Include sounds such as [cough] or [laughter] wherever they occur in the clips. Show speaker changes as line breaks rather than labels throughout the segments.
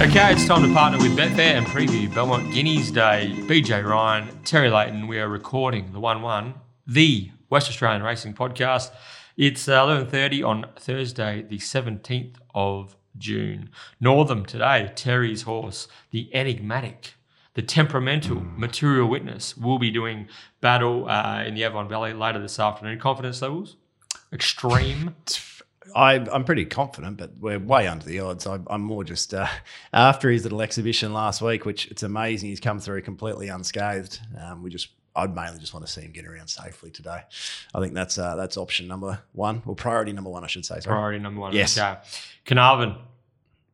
Okay, it's time to partner with Betfair and preview Belmont Guineas Day. BJ Ryan, Terry Leighton, we are recording the 1-1, the West Australian Racing Podcast. It's uh, 11.30 on Thursday, the 17th of June. Northam today, Terry's horse, the enigmatic, the temperamental material witness, will be doing battle uh, in the Avon Valley later this afternoon. Confidence levels? Extreme. [laughs]
I, I'm pretty confident, but we're way under the odds. I, I'm more just uh, after his little exhibition last week, which it's amazing he's come through completely unscathed. Um, we just, I'd mainly just want to see him get around safely today. I think that's uh, that's option number one, or priority number one, I should say. Sorry.
Priority number one.
Yes.
Okay. Carnarvon,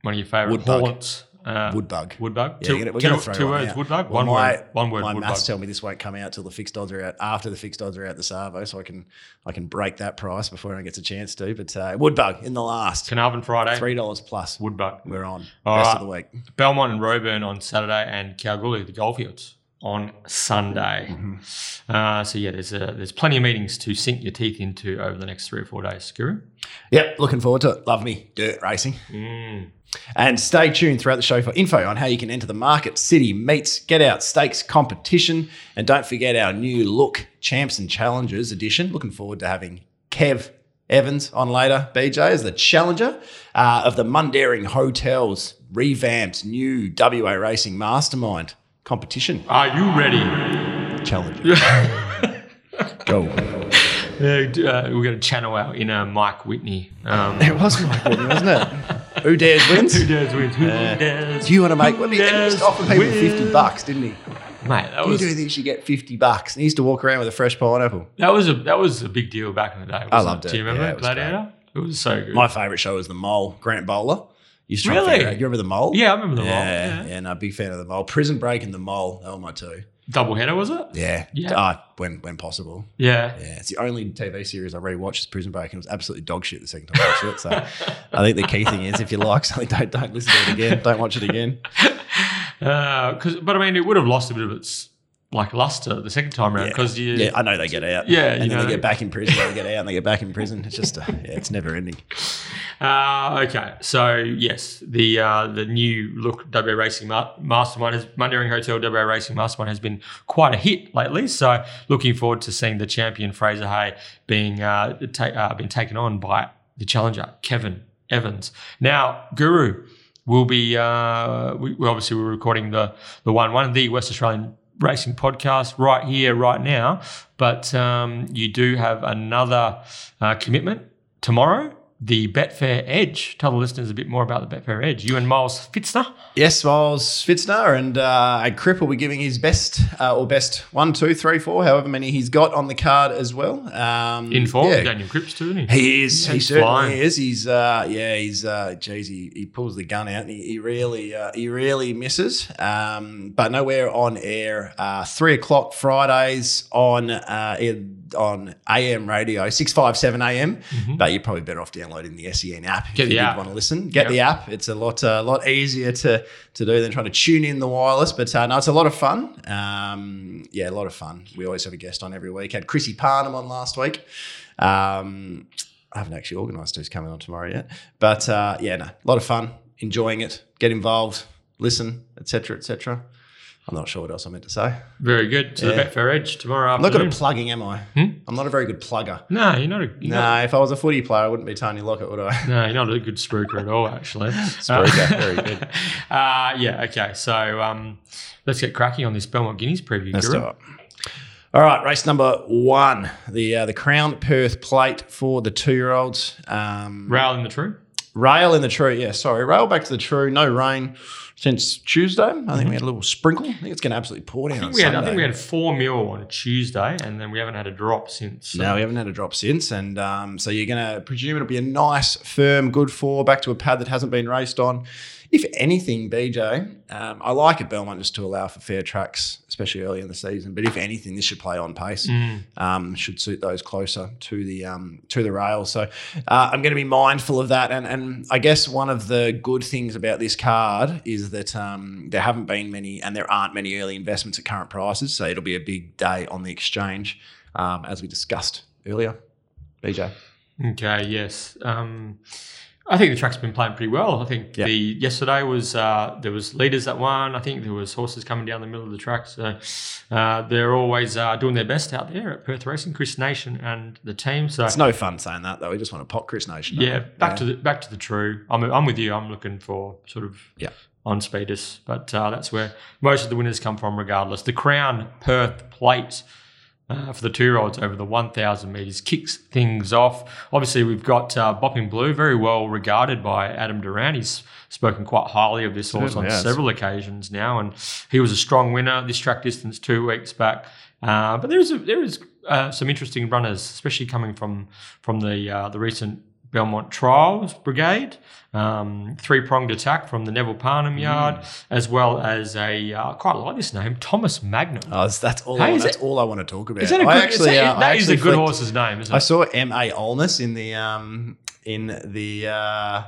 one of your favourite haunts. Uh,
Woodbug.
Woodbug.
Yeah,
two
we're gonna-
two- two words.
out.
Woodbug.
Well,
one
my,
word. One word.
My
Woodbug.
maths tell me this won't come out till the fixed odds are out after the fixed odds are out the Savo, so I can I can break that price before anyone gets a chance to. But uh, Woodbug in the last
Carnarvon Friday.
three dollars plus.
Woodbug.
We're on
All
rest
right.
of the week.
Belmont and Roebourne on Saturday, and Kalgoorlie, the Goldfields, on Sunday.
Mm-hmm.
Uh, so yeah, there's a, there's plenty of meetings to sink your teeth into over the next three or four days. Guru.
Yep, looking forward to it. Love me dirt racing.
Mm.
And stay tuned throughout the show for info on how you can enter the Market City Meets Get Out Stakes competition. And don't forget our new look Champs and Challengers edition. Looking forward to having Kev Evans on later, BJ, as the challenger uh, of the Mundaring Hotels revamped new WA Racing Mastermind competition.
Are you ready?
Challenger. [laughs] Go.
Uh, uh, we're going to channel our inner Mike Whitney. Um,
It was Mike Whitney, wasn't it? Who dares wins?
who dares wins? Who
Uh,
dares?
Do you want to make? Did he, he used to offer people
win?
fifty bucks, didn't he?
Mate, that was.
You
was
do this, you get fifty bucks. And he used to walk around with a fresh pineapple.
that was a that was a big deal back in the day. wasn't
loved
Do you remember
Yeah, it
Gladiator? It was so good.
My favourite show was the Mole, Grant Bowler. To
Really?
figure out- You remember the Mole?
yeah, I remember the
yeah,
mole.
yeah,
Yeah.
no, big fan of the Mole. Prison Break and the Mole, they were my two.
Double header was it?
Yeah,
Yeah.
Uh, when when possible.
Yeah.
Yeah, it's the only TV series I rewatched is Prison Break, and it was absolutely dog shit the second time I watched it. So [laughs] I think the key thing is if you like something, don't don't listen to it again. Don't watch it again. [laughs]
Uh 'cause but I mean, it would have lost a bit of its like luster the second time around
Yeah.
because you.
Yeah, I know they get out.
Yeah,
and
you
then
know.
they get back in prison. They get out, and they get back in prison. It's just, uh, yeah, it's never ending. [laughs]
Uh, okay, so yes, the uh, the new look WA Racing Ma- Mastermind, has, Mundaring Hotel WA Racing Mastermind has been quite a hit lately. So looking forward to seeing the champion Fraser Hay being uh, ta- uh, been taken on by the challenger Kevin Evans. Now, Guru will be. Uh, we, we obviously we're recording the the one one the West Australian Racing podcast right here right now, but um, you do have another uh, commitment tomorrow. The Betfair Edge. Tell the listeners a bit more about the Betfair Edge. You and Miles Fitzner.
Yes, Miles Fitzner and uh, a Crip will be giving his best uh, or best one, two, three, four, however many he's got on the card as well. Um,
In form,
yeah.
Daniel Cripps too, isn't he?
He is. He
He's
certainly
flying.
is. He's. Uh, yeah. He's. Uh, geez, he, he pulls the gun out and he, he really. Uh, he really misses. Um, but nowhere on air. Uh, Three o'clock Fridays on uh, on AM radio, six five seven AM. But you're probably better off downloading the SEN app
Get
if you
app.
want to listen. Get
Yep.
the app. It's a lot uh, lot easier to to do than trying to tune in the wireless. But uh, no, it's a lot of fun. Um, yeah, a lot of fun. We always have a guest on every week. Had Chrissy Parnham on last week. Um, I haven't actually organised who's coming on tomorrow yet, but uh, yeah, no, a lot of fun, enjoying it, get involved, listen, etc., etc. I'm not sure what else I meant to say.
Very good. To
Yeah.
the Betfair Edge tomorrow afternoon.
I'm not good at plugging, am I?
Hmm?
I'm not a very good plugger.
no, you're not a you're
No,
not-
if I was a footy player, I wouldn't be Tony Lockett, would I? [laughs]
no, you're not a good spruiker at all, actually. [laughs]
Spruiker, very good. [laughs]
Uh, yeah, okay. So um, let's get cracking on this Belmont Guineas preview.
Let's
Guru.
do it. All right, race number one, the uh, the Crown Perth Plate for the two year olds. Um,
Rail in the true.
Rail in the true. Yeah, sorry. Rail back to the true. No rain since Tuesday. I think we had a little sprinkle. I think it's going to absolutely pour down
I
on
think, we had, I think we had four mil on a Tuesday, and then we haven't had a drop since.
no, we haven't had a drop since. And um, so you're going to presume it'll be a nice, firm, good four back to a pad that hasn't been raced on. If anything, BJ, um, I like at Belmont just to allow for fair tracks, especially early in the season. But if anything, this should play on pace.
Mm.
Um, should suit those closer to the um, to the rail. So uh, I'm going to be mindful of that. And and I guess one of the good things about this card is that um, there haven't been many, and there aren't many early investments at current prices. So it'll be a big day on the exchange, um, as we discussed earlier. BJ.
Okay, yes. I think the track's been playing pretty well. I think
Yeah.
the yesterday was uh, there was leaders that won. I think there was horses coming down the middle of the track. So uh, they're always uh, doing their best out there at Perth Racing, Chris Nation and the team. So
It's no fun saying that though. We just want to pop Chris Nation.
yeah, back to the back to the true. I'm I'm with you. I'm looking for sort of
Yeah.
on speeders, but uh, that's where most of the winners come from. Regardless, the Crown Perth Plate. Uh, [laughs] for the two-year-olds over the 1,000 metres kicks things off. Obviously, we've got uh, Bopping Blue, very well regarded by Adam Durant. He's spoken quite highly of this horse on
has.
several occasions now, and he was a strong winner this track distance two weeks back. Uh, but there is a, there is uh, some interesting runners, especially coming from from the uh, the recent Belmont Trials Brigade, um, three pronged attack from the Neville Parnham yard,
Mm.
as well as a uh, quite like this name, Thomas Magnum.
Oh, that's- all.
Hey,
I, that's
it-
all I want to talk about.
Is that a
I
good?
actually,
is that,
uh, I
that is a
actually
good
flicked-
horse's name, isn't
I saw M A Olness in the um in the uh,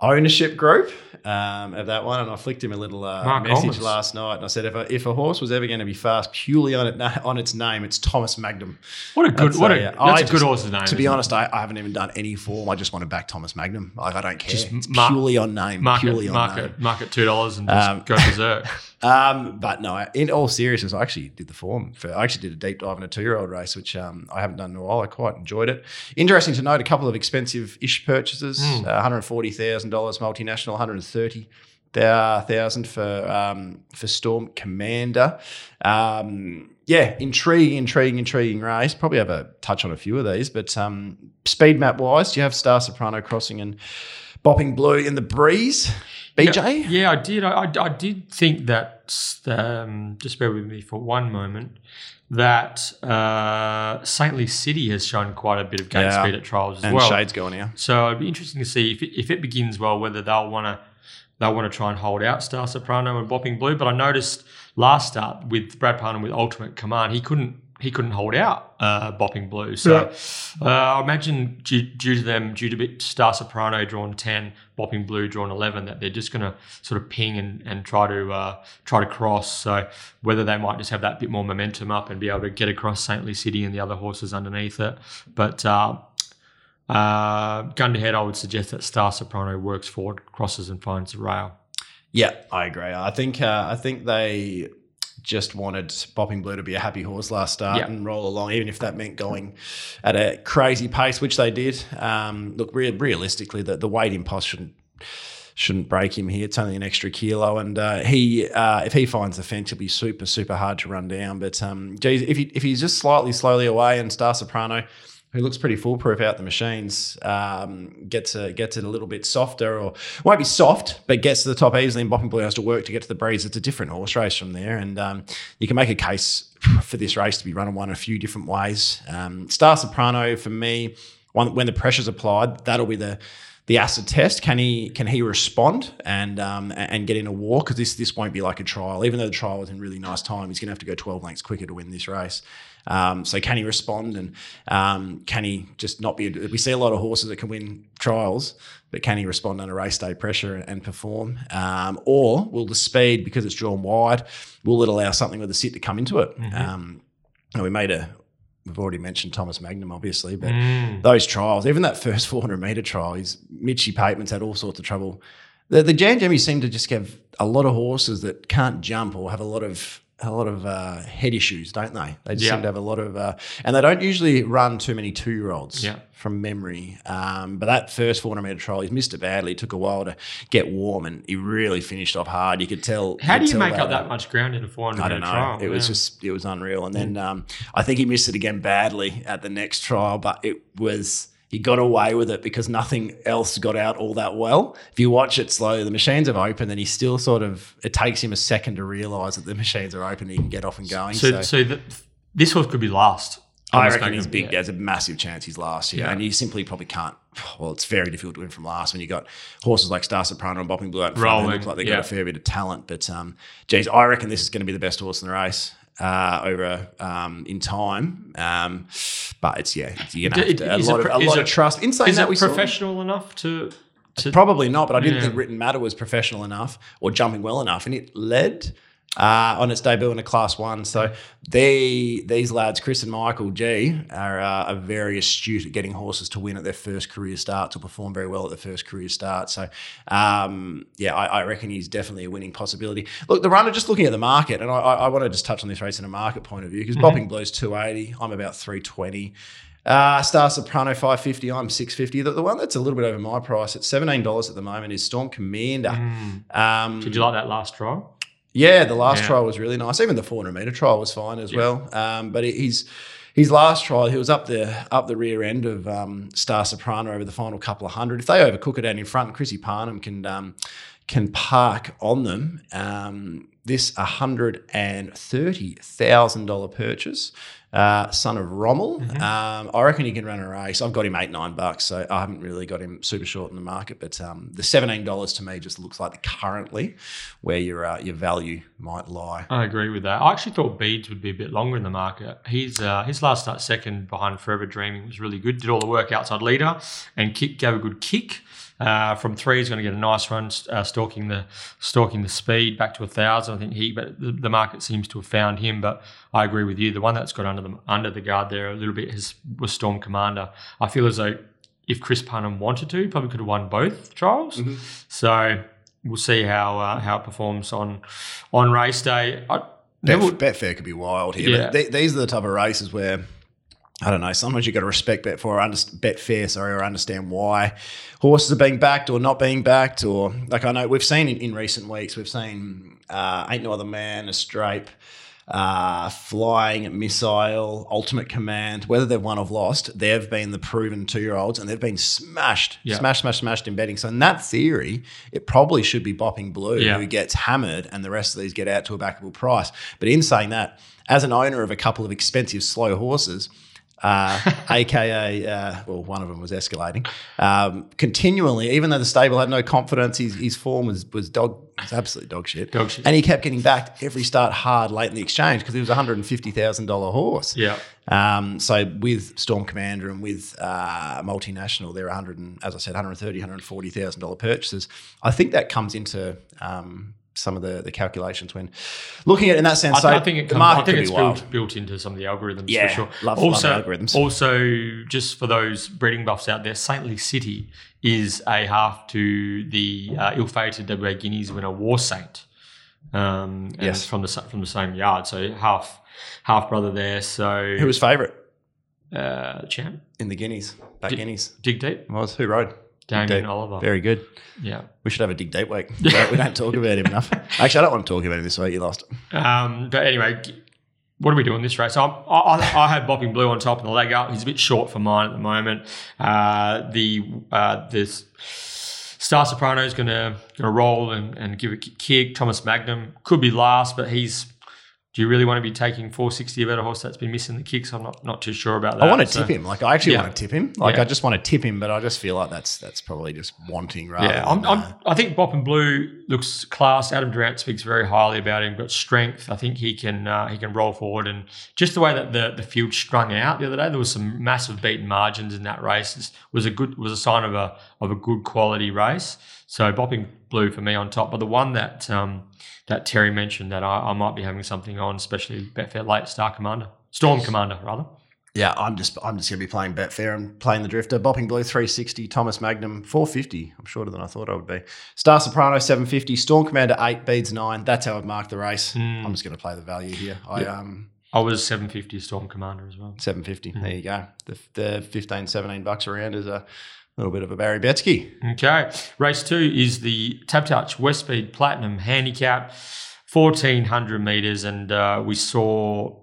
ownership group um, of that one, and I flicked him a little uh, message
Olness.
last night, and I said if a, if a horse was ever going to be fast purely on it on its name, it's Thomas Magnum.
What a good,
I'd
what a,
yeah.
that's
I
a good horse's name.
To be honest, I, I haven't even done any form. I just want to back Thomas Magnum. Like I don't care.
Just
it's
mark-
purely on name.
mark
purely on
mark
name.
it, mark it two dollars and just
Um,
go berserk. [laughs]
Um, but no, in all seriousness, I actually did the form. For, I actually did a deep dive in a two-year-old race, which um, I haven't done in a while. I quite enjoyed it. Interesting to note, a couple of expensive-ish purchases:
Mm.
uh, one hundred forty thousand dollars multinational, one hundred thirty thousand for um, for Storm Commander. Um, yeah, intriguing, intriguing, intriguing race. Probably have a touch on a few of these, but um, speed map wise, do you have Star Soprano crossing and bopping blue in the breeze? BJ,
Yeah, yeah, I did. I, I, I did think that. Um, just bear with me for one moment. That uh, Saintly City has shown quite a bit of gate
Yeah.
speed at trials as
and
well.
And shades going here.
So it'd be interesting to see if it, if it begins well, whether they'll want to they'll want to try and hold out Star Soprano and Bopping Blue. But I noticed last start with Brad Parnham with Ultimate Command, he couldn't he couldn't hold out uh, Bopping Blue. So uh, I imagine due, due to them, due to bit Star Soprano drawn ten, Bopping Blue drawn eleven, that they're just going to sort of ping and, and try to uh, try to cross. So whether they might just have that bit more momentum up and be able to get across Saintly City and the other horses underneath it, but. Uh, gun to head, I would suggest that Star Soprano works forward, crosses, and finds the rail.
Yeah, I agree. I think uh, I think they just wanted Bopping Blue to be a happy horse last start
Yeah.
and roll along, even if that meant going at a crazy pace, which they did. Um, look, re- realistically, the, the weight impulse shouldn't shouldn't break him here. It's only an extra kilo, and uh, he uh, if he finds the fence, he'll be super super hard to run down. But um, geez, if he if he's just slightly slowly away, and Star Soprano. Who looks pretty foolproof out the machines? Um, gets a, gets it a little bit softer, or won't be soft, but gets to the top easily. And Bopping Blue has to work to get to the breeze. It's a different horse race from there, and um, you can make a case for this race to be run and won a few different ways. Um, Star Soprano for me, one, when the pressure's applied, that'll be the the acid test. Can he can he respond and um, and get in a war? Because this this won't be like a trial. Even though the trial was in really nice time, he's going to have to go twelve lengths quicker to win this race. Um, so can he respond and um, can he just not be? We see a lot of horses that can win trials, but can he respond under race day pressure and, and perform? Um, or will the speed because it's drawn wide, will it allow something with the sit to come into it? Um, and we made a. We've already mentioned Thomas Magnum, obviously, but
Mm.
those trials, even that first [laughs] 400 meter trial, he's Mitchy Pateman's had all sorts of trouble. The, the Gangemis seem to just have a lot of horses that can't jump or have a lot of a lot of uh, head issues, don't they? They just
Yeah.
seem to have a lot of, uh, and they don't usually run too many two year olds
Yeah.
from memory. Um, but that first 400 meter trial, he's missed it badly. It took a while to get warm, and he really finished off hard. You could tell.
How do you make up that much ground in a 400
I don't
meter trial?
It was just it was unreal. And then um, I think he missed it again badly at the next trial, but it was he got away with it because nothing else got out all that well. If you watch it slowly, the machines have opened, and he still sort of it takes him a second to realise that the machines are open. And he can get off and going.
so.
So,
So, that this horse could be last.
I reckon he's big.
Yeah.
There's a massive chance he's last here,
Yeah.
and you simply probably can't. Well, it's very difficult to win from last when you've got horses like Star Soprano and Bopping Blue out in front.
Rolling,
look like they've
yeah.
got a fair bit of talent, but um, geez, I reckon this is going to be the best horse in the race uh, over um, in time. Um, but it's yeah, you're gonna have a
is it
lot of a lot
it-
of trust. In saying
Is
that, we saw-
professional enough to? to
Probably not, but I didn't
Yeah.
think Written Matter was professional enough or jumping well enough, and it led. Uh, on its debut in a Class One. So they these lads, Chris and Michael G, are, uh, are very astute at getting horses to win at their first career start, to perform very well at their first career start. So um, yeah, I, I, reckon he's definitely a winning possibility. Look, the runner, just looking at the market, and I, I want to just touch on this race in a market point of view because mm-hmm. Bopping Blue's 280, I'm about 320. Uh, Star Soprano 550, I'm 650. The, the one that's a little bit over my price at $17 at the moment is Storm Commander.
Mm. Um, Did you like that last trial?
Yeah, the last yeah. trial was really nice. Even the 400 meter trial was fine as yeah. well. Um, but he's his last trial, he was up the up the rear end of um, Star Soprano over the final couple of hundred. If they overcook it out in front, Chrissy Parnham can um, can park on them. Um, this hundred and thirty thousand dollar purchase uh, son of Rommel. Mm-hmm. Um, I reckon he can run a race. I've got him eight, nine bucks, so I haven't really got him super short in the market. But um, the seventeen dollars to me just looks like the currently where your uh, your value might lie.
I agree with that. I actually thought Beads would be a bit longer in the market. His uh, his last start second behind Forever Dreaming was really good. Did all the work outside leader and kick gave a good kick. Uh, from three, he's going to get a nice run, uh, stalking the stalking the speed back to a thousand. I think he, but the, the, market seems to have found him. But I agree with you. The one that's got under the under the guard there a little bit has, was Storm Commander. I feel as though if Chris Parnham wanted to, he probably could have won both trials. Mm-hmm. So we'll see how uh, how it performs on on race day. I,
Bet, Betfair could be wild here. Yeah. But th- these are the type of races where I don't know. Sometimes you got to respect bet for or bet fair, sorry, or understand why horses are being backed or not being backed. Or like I know we've seen in, in recent weeks, we've seen uh, Ain't No Other Man, Astrape, uh, Flying, Missile, Ultimate Command. Whether they've won or lost, they've been the proven two year olds and they've been smashed, yeah. smashed, smashed, smashed in betting. So in that theory, it probably should be Bopping Blue yeah. who gets hammered and the rest of these get out to a backable price. But in saying that, as an owner of a couple of expensive slow horses uh, [laughs] aka, uh, well, one of them was escalating um, continually. Even though the stable had no confidence, his, his form was was dog, was absolute dog shit.
Dog shit.
And he kept getting backed every start hard late in the exchange because he was a hundred and fifty thousand dollar horse.
Yeah.
Um, so with Storm Commander and with uh, multinational, they're 100 and, as I said, 130, 140,000 dollar purchases. I think that comes into um, some of the, the calculations when looking at it in that sense. I, so I
think it comes, I think it's built, built, into some of the algorithms yeah, for sure.
Love, also, love algorithms.
Also, just for those breeding buffs out there, Saintly City is a half to the uh, ill-fated WA Guineas winner War Saint. Um, yes. from the from the same yard, so half half brother there. So
who was favourite?
Uh, champ
in the Guineas, back Guineas.
Dig deep.
Was who rode?
Damien Oliver.
Very good.
Yeah.
We should have a dig deep week. [laughs] we don't talk about him enough. Actually, I don't want to talk about him this week. You lost.
Um, but anyway, what are we doing this race? I, I, I had Bopping Blue on top of the leg up. He's a bit short for mine at the moment. Uh, the uh, this Star Soprano is going to roll and, and give a kick. Thomas Magnum could be last, but he's do you really want to be taking 460 about a horse that's been missing the kicks? I'm not not too sure about that.
I want to so, tip him. Like I actually yeah. want to tip him. Like yeah. I just want to tip him, but I just feel like that's that's probably just wanting rather.
Yeah, I'm, I'm, i think Bopping Blue looks class. Adam Durant speaks very highly about him. Got strength. I think he can uh, he can roll forward and just the way that the the field strung out the other day, there was some massive beaten margins in that race. It was a good was a sign of a of a good quality race. So Bopping Blue for me on top, but the one that um, that Terry mentioned that I, I might be having something on, especially Betfair late Star Commander, Storm Commander rather.
Yeah, I'm just I'm just going to be playing Betfair and playing the Drifter. Bopping Blue 360, Thomas Magnum 450. I'm shorter than I thought I would be. Star Soprano 750, Storm Commander 8, Beads 9. That's how I've marked the race. Mm. I'm just going to play the value here. I um
I was 750 Storm Commander as well.
750. Mm. There you go. The, the 15, 17 bucks around is a little bit of a Barry Betsky.
Okay. Race two is the TABtouch West Speed Platinum Handicap, 1400 metres. And uh, we saw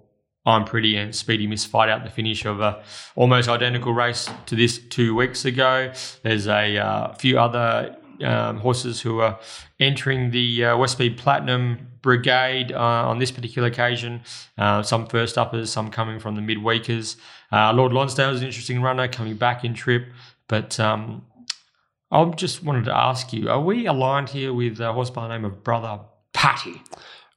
I'm Pretty and Speedy Miss fight out the finish of a almost identical race to this two weeks ago. There's a uh, few other um, horses who are entering the uh, West Speed Platinum Brigade uh, on this particular occasion. Uh, some first uppers, some coming from the midweekers. Uh, Lord Lonsdale is an interesting runner coming back in trip. But um, I just wanted to ask you: Are we aligned here with a horse by the name of Brother Patty?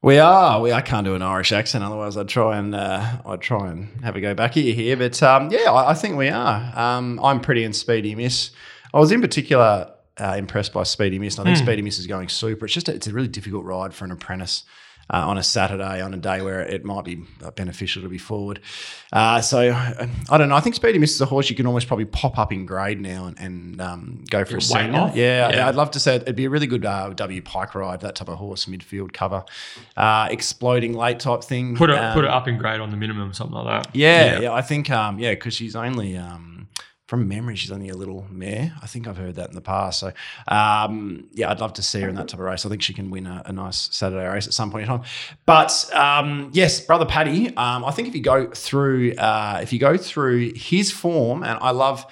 We are. We I can't do an Irish accent, otherwise I'd try and uh, I'd try and have a go back here. Here, but um, yeah, I, I, think we are. Um, I'm pretty and Speedy Miss. I was in particular uh, impressed by Speedy Miss. And I think mm. Speedy Miss is going super. It's just a, it's a really difficult ride for an apprentice. Uh, on a Saturday, on a day where it might be beneficial to be forward. Uh, so I don't know. I think Speedy misses a horse you can almost probably pop up in grade now and, and um, go for a senior. Yeah,
Yeah.
I'd love to say it'd be a really good uh, W pike ride, that type of horse, midfield cover, uh, exploding late type thing.
Put it
Um,
put it up in grade on the minimum, something like that.
yeah, yeah, I think um, yeah, because she's only um, from memory, she's only a little mare. I think I've heard that in the past. So um, yeah, I'd love to see her in that type of race. I think she can win a, a nice Saturday race at some point in time. But um, yes, brother Paddy, um, I think if you go through uh, if you go through his form, and I love.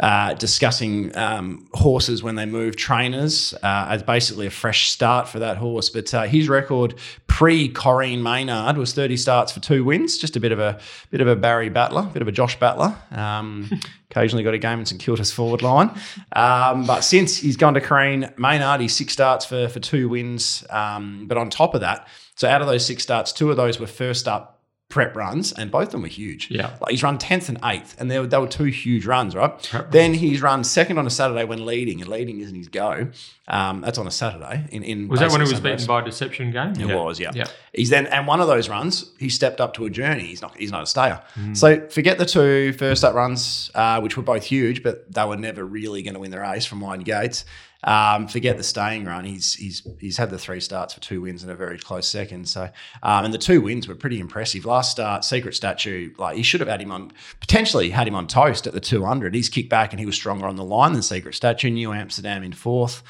Uh, discussing um, horses when they move trainers uh, as basically a fresh start for that horse. But uh, his record pre Corrine Maynard was 30 starts for two wins. Just a bit of a bit of a Barry Battler, bit of a Josh Battler. Um, [laughs] occasionally got a game in St Kilda's forward line. Um, but since he's gone to Corrine Maynard, he's six starts for for two wins. Um, but on top of that, so out of those six starts, two of those were first up prep runs, and both of them were huge.
Yeah.
Like he's run 10th and 8th, and they were, they were two huge runs, right?
Prep
then he's run second on a Saturday when leading, and leading isn't his go. Um, that's on a Saturday. In, in
Was that when he was beaten by deception game?
It was, yeah.
Yeah.
He's then, and one of those runs, he stepped up to a journey. He's not, he's not a stayer.
Mm.
So forget the two first up runs, uh, which were both huge, but they were never really going to win the race from wide gates. Um, forget the staying run. He's he's he's had the three starts for two wins and a very close second. So, um, and the two wins were pretty impressive. Last start, Secret Statue, like he should have had him on potentially had him on toast at the two hundred. He's kicked back and he was stronger on the line than Secret Statue. New Amsterdam in fourth.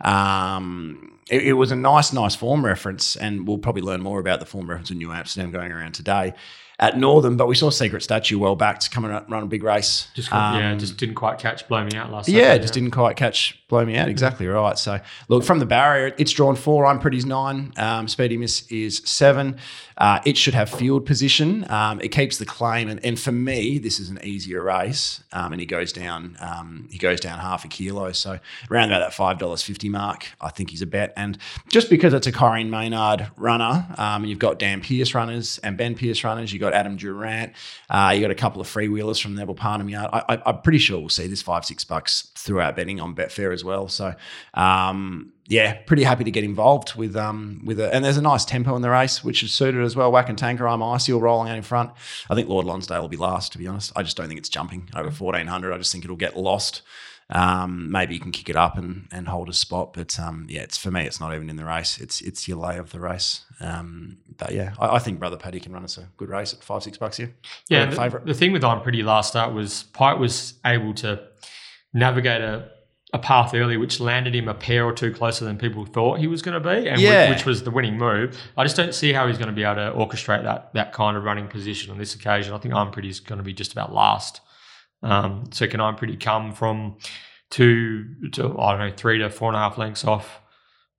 Um, it, it was a nice, nice form reference, and we'll probably learn more about the form reference in New Amsterdam going around today at Northam. But we saw Secret Statue well backed come and run a big race.
Just yeah,
Um,
just didn't quite catch blow me out last.
yeah,
Saturday,
just didn't quite catch blow me out. Exactly right. So look from the barrier, it's drawn four. I'm pretty's nine. Um, Speedy Miss is seven. Uh, it should have field position. Um, it keeps the claim, and, and for me, this is an easier race. Um, and he goes down. Um, he goes down half a kilo. So around about that five dollars fifty mark, I think he's a bet. And just because it's a Corinne Maynard runner, um, you've got Dan Pearce runners and Ben Pearce runners, you've got Adam Durant, uh, you got a couple of freewheelers from Neville Parnham Yard. I, I'm pretty sure we'll see this five six bucks throughout betting on Betfair as well. So. Yeah, pretty happy to get involved with um with a, and there's a nice tempo in the race, which is suited as well. Whack and Tanker, I'm icy rolling out in front. I think Lord Lonsdale will be last, to be honest. I just don't think it's jumping over 1400. I just think it'll get lost. Um, maybe you can kick it up and, and hold a spot, but um, yeah, it's for me. It's not even in the race. It's it's your lay of the race. Um, but yeah, I, I think Brother Paddy can run us a good race at five six bucks here.
Yeah, the,
favourite.
the thing with I'm Pretty last start was Pike was able to navigate a, a path early, which landed him a pair or two closer than people thought he was going to be, and
Yeah.
which, was the winning move. I just don't see how he's going to be able to orchestrate that that kind of running position on this occasion. I think I'm Pretty is going to be just about last. Um, so can I'm Pretty come from two to I don't know three to four and a half lengths off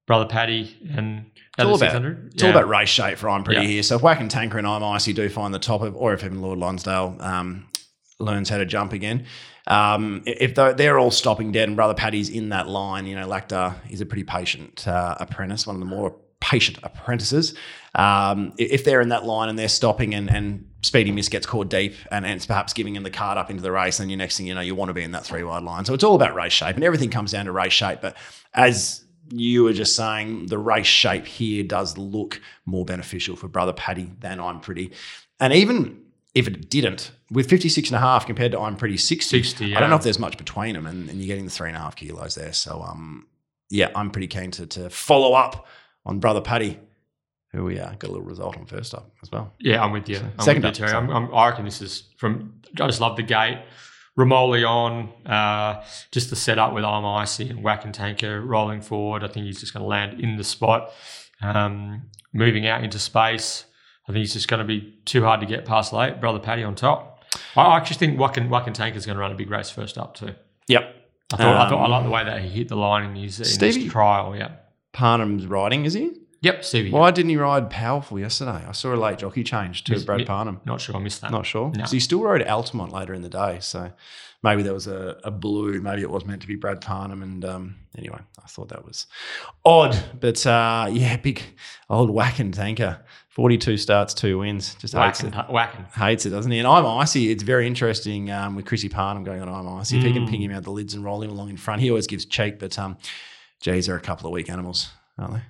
Brother Paddy and
It's all about
600?
it's all about race shape for I'm pretty
Yeah.
here. So if Whack and Tanker and I'm icy do find the top of, or if even Lord Lonsdale um, learns how to jump again. Um, if they're, all stopping dead and Brother Paddy's in that line, you know, Lacta is a pretty patient uh, apprentice, one of the more patient apprentices. Um, if they're in that line and they're stopping and, and Speedy Miss gets caught deep and, and it's perhaps giving him the card up into the race, then your next thing you know, you want to be in that three wide line. So it's all about race shape and everything comes down to race shape. But as you were just saying, the race shape here does look more beneficial for Brother Paddy than I'm Pretty. And even if it didn't, with 56 and a half compared to I'm Pretty 60,
60,
I don't know if there's much between them and, and you're getting the three and a half kilos there. So, um, yeah, I'm pretty keen to, to follow up on Brother Paddy, who we uh, got a little result on first up as well.
Yeah, I'm with you. I'm
Second
with you,
up,
Terry. I'm, I'm, I reckon this is from. I just love the gate. Ramoli on, uh, just the setup with I'm icy and whack and tanker rolling forward. I think he's just going to land in the spot, um, moving out into space. I think he's just going to be too hard to get past late. Brother Paddy on top. I actually think Wack and, Tank is going to run a big race first up too.
Yep.
I thought, I thought I
Um,
like the way that he hit the line in his, in
Stevie-
his trial. Yeah.
Parnham's riding, is he?
Yep. Stevie.
Why didn't he ride powerful yesterday? I saw a late jockey change to
Miss-
Brad
mi-
Parnham.
Not sure I missed that.
Not sure.
No.
'Cause he still rode Altamont later in the day. So maybe there was a, a blue. Maybe it was meant to be Brad Parnham. And um, anyway, I thought that was odd. But uh, yeah, big old whacking tanker. 42 starts, two wins. Just hates
Whacking,
it.
whacking.
Hates it, doesn't he? And I'm icy. It's very interesting um, with Chrissy Parnham going on I'm icy. If he can
Mm.
ping him out the lids and roll him along in front, he always gives cheek. But um, geez, they're a couple of weak animals. Aren't they?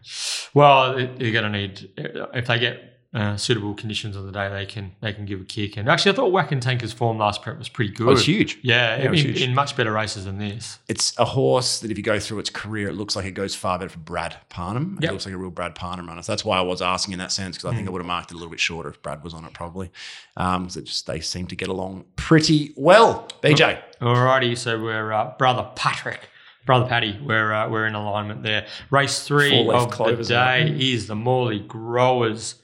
Well, it- they're going to need if they get uh, suitable conditions on the day, they can they can give a kick. And actually, I thought Whack and Tanker's form last prep was pretty good.
Oh, it's huge.
Yeah,
Yeah, it was
in,
huge.
in much better races than this.
It's a horse that if you go through its career, it looks like it goes far better for Brad Parnham. It looks like a real Brad Parnham runner. So that's why I was asking in that sense because I
Mm.
think I would have marked it a little bit shorter if Brad was on it probably. Um, so just they seem to get along pretty well. BJ,
Alrighty, so we're uh, brother Patrick, brother Paddy. We're uh, we're in alignment there. Race three of
clovers,
the day is the Morley Growers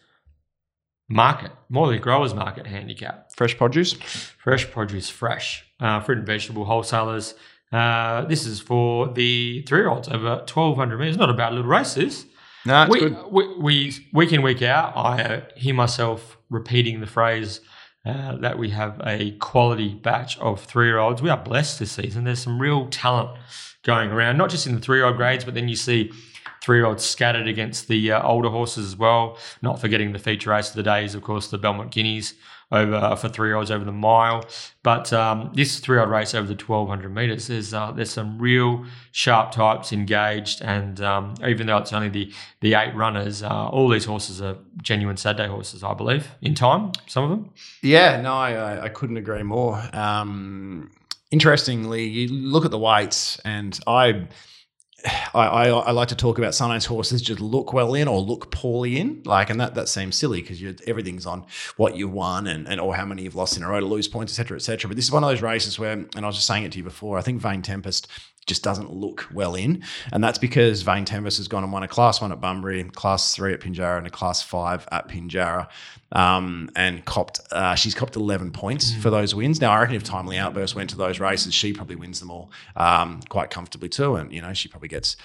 Market, Morley Growers Market handicap.
fresh produce.
Fresh produce, fresh uh, fruit and vegetable wholesalers. Uh, this is for the three-year-olds over 1,200 meters. Not a bad little race, this.
No, it's
we,
good.
we, we week in week out, I hear myself repeating the phrase uh, that we have a quality batch of three-year-olds. We are blessed this season. There's some real talent going around, not just in the three-year-old grades, but then you see three-year-olds scattered against the uh, older horses as well. Not forgetting the feature race of the day is, of course, the Belmont Guineas over for three-year-olds over the mile. But um, this three-year-old race over the 1,200 metres, there's uh, there's some real sharp types engaged, and um, even though it's only the the eight runners, uh, all these horses are genuine Saturday horses, I believe, in time. Some of them.
Yeah, no, I, I- I couldn't agree more. Um, interestingly, you look at the weights, and I, I, I, I like to talk about sometimes horses just look well in or look poorly in, like, and that that seems silly because everything's on what you won and, and or how many you've lost in a row to lose points, etc., etc. But this is one of those races where, and I was just saying it to you before, I think Vane Tempest just doesn't look well in. And that's because Vane Tempest has gone and won a class one at Bunbury, class three at Pinjarra, and a class five at Pinjarra. Um, and copped, uh, she's copped 11 points for those wins. Now, I reckon if Timely Outburst went to those races, she probably wins them all um, quite comfortably too. And, you know, she probably gets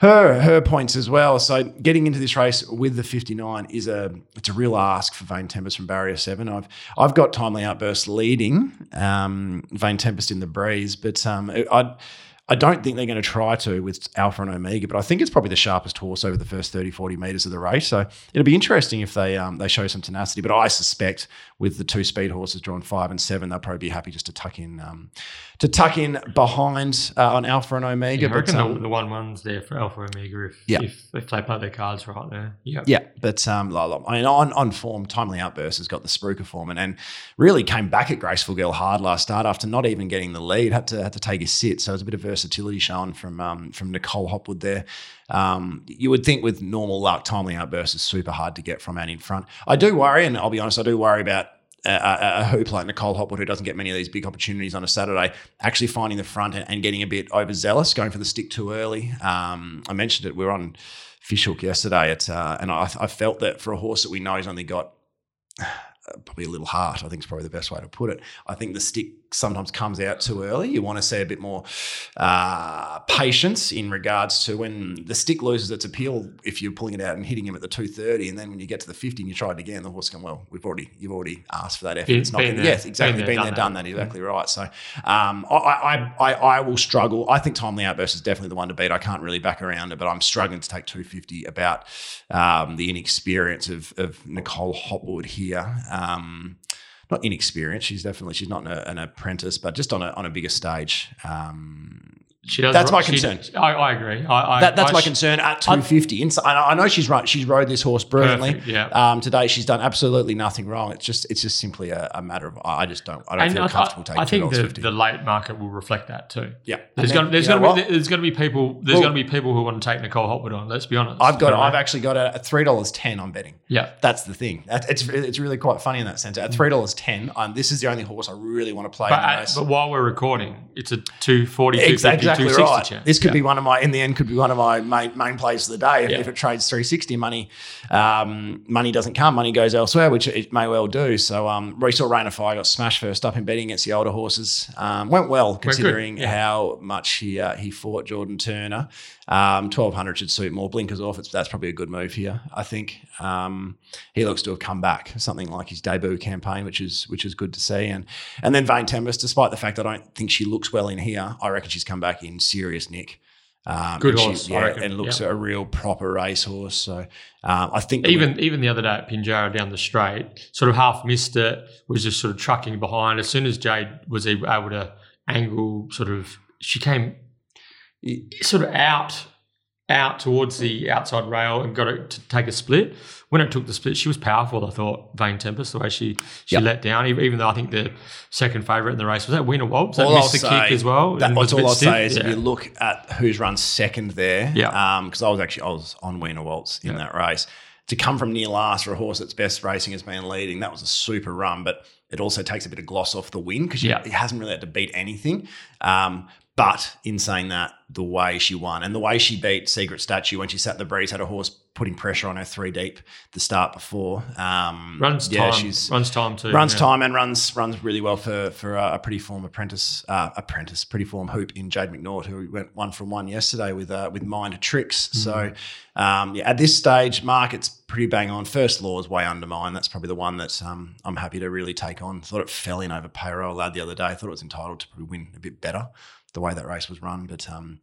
her her points as well. So getting into this race with the 59 is a it's a real ask for Vane Tempest from Barrier 7. I've I've got Timely Outburst leading um, Vane Tempest in the breeze, but um, I don't think they're going to try to with Alpha and Omega, but I think it's probably the sharpest horse over the first 30, 40 metres of the race. So it'll be interesting if they um, they show some tenacity. But I suspect with the two speed horses drawn five and seven, they'll probably be happy just to tuck in um, to tuck in behind uh, on Alpha and Omega.
I
but,
reckon
um,
the, the one one's there for Alpha and Omega if,
Yeah.
if if they play their cards right there. Yeah.
Yeah, but um, I mean, on on form, Timely Outburst has got the Spruker form, and, and really came back at Graceful Girl hard last start after not even getting the lead. Had to had to take a sit, so it was a bit of versatility shown from um, from Nicole Hopwood there. Um, you would think with normal luck, Timely Outburst is super hard to get from and in front. I do worry, and I'll be honest, I do worry about. A, a, hoop like Nicole Hopwood, who doesn't get many of these big opportunities on a Saturday, actually finding the front and, and getting a bit overzealous, going for the stick too early. Um, I mentioned it. We were on Fishhook yesterday, at, uh, and I, I felt that for a horse that we know has only got [sighs] uh, probably a little heart, I think is probably the best way to put it. I think the stick sometimes comes out too early. You want to see a bit more uh, patience in regards to when the stick loses its appeal if you're pulling it out and hitting him at the 230, and then when you get to the 50 and you try it again, the horse can well, we've already you've already asked for that effort. It's not
been there.
yes, exactly.
Been
Been
there,
there,
done
done
that.
that. Exactly right. So um, I, I, I, I will struggle. I think Timely Outburst is definitely the one to beat. I can't really back around it, but I'm struggling to take 250 about um, the inexperience of, of Nicole Hopwood here. Um, not inexperienced. She's definitely she's not an, apprentice, but just on a on a bigger stage. Um,
She does.
That's my
she-
concern.
I, I agree. I, I,
that, that's my
sh-
concern at 250. Inside, I I know she's right. She's rode this horse brilliantly.
Perfect, yeah.
Um, today she's done absolutely nothing wrong. It's just it's just simply a, a matter of I just don't I don't
And
feel comfortable
I, I
taking
think the, the late market will reflect that too.
yeah,
There's going there's going to be there's going to be people there's
Well-
going to be people who want to take Nicole Hopwood on. Let's be honest.
I've got
You know?
I've actually got a, three dollars ten. I'm betting.
yeah.
That's the thing. It's it's really quite funny in that sense. At three dollars ten, um, this is the only horse I really want to play
But,
in the
at-
race.
but while we're recording, it's a 240,
Ex-
250,
exactly right.
chance.
This could
Yeah.
be one of my in the end could be one of my main, main plays of the day. If,
Yeah.
if it trades 360, money um, money doesn't come, money goes elsewhere, which it may well do. So um, saw Rain of Fire got smashed first up in betting against the older horses. Um, went well considering
yeah.
how much he uh, he fought Jordan Turner. Um, 1200 should suit more. Blinkers off. It's, that's probably a good move here. I think um, he looks to have come back something like his debut campaign, which is which is good to see. And and then Vane Tempest, despite the fact that I don't think she looks well in here, I reckon she's come back in serious nick. Um,
Good
she-
horse, I
yeah, and looks
Yeah.
a real proper racehorse. So um, I think that we-
even even the other day at Pinjarra down the straight, sort of half missed it, was just sort of trucking behind. As soon as Jade was able to angle, sort of, she came sort of out out towards the outside rail and got it to take a split. When it took the split, she was powerful. I thought Vane Tempest the way she she
Yep.
let down, even though I think the second favourite in the race was that Wiener Waltz that
All I'll
the
say-
kick as well.
That, that's all I'll
stiff.
say is if you look at who's run second there,
Yeah.
because I was actually I was on Wiener Waltz in
Yeah.
that race. To come from near last for a horse that's best racing has been leading, that was a super run, but it also takes a bit of gloss off the win because
Yeah.
he hasn't really had to beat anything. Um, but in saying that, the way she won and the way she beat Secret Statue when she sat in the breeze, had a horse putting pressure on her three deep the start before. Um,
runs
yeah,
time,
she's
runs time too.
runs
yeah.
time and runs runs really well for for uh, a pretty form apprentice uh, apprentice pretty form hoop in Jade McNaught who went one from one yesterday with uh, with mind tricks.
Mm-hmm.
So um, yeah, at this stage, market's pretty bang on. First law is way under mine. That's probably the one that um, I'm happy to really take on. Thought it fell in over payroll lad the other day. Thought it was entitled to probably win a bit better the way that race was run, but. Um,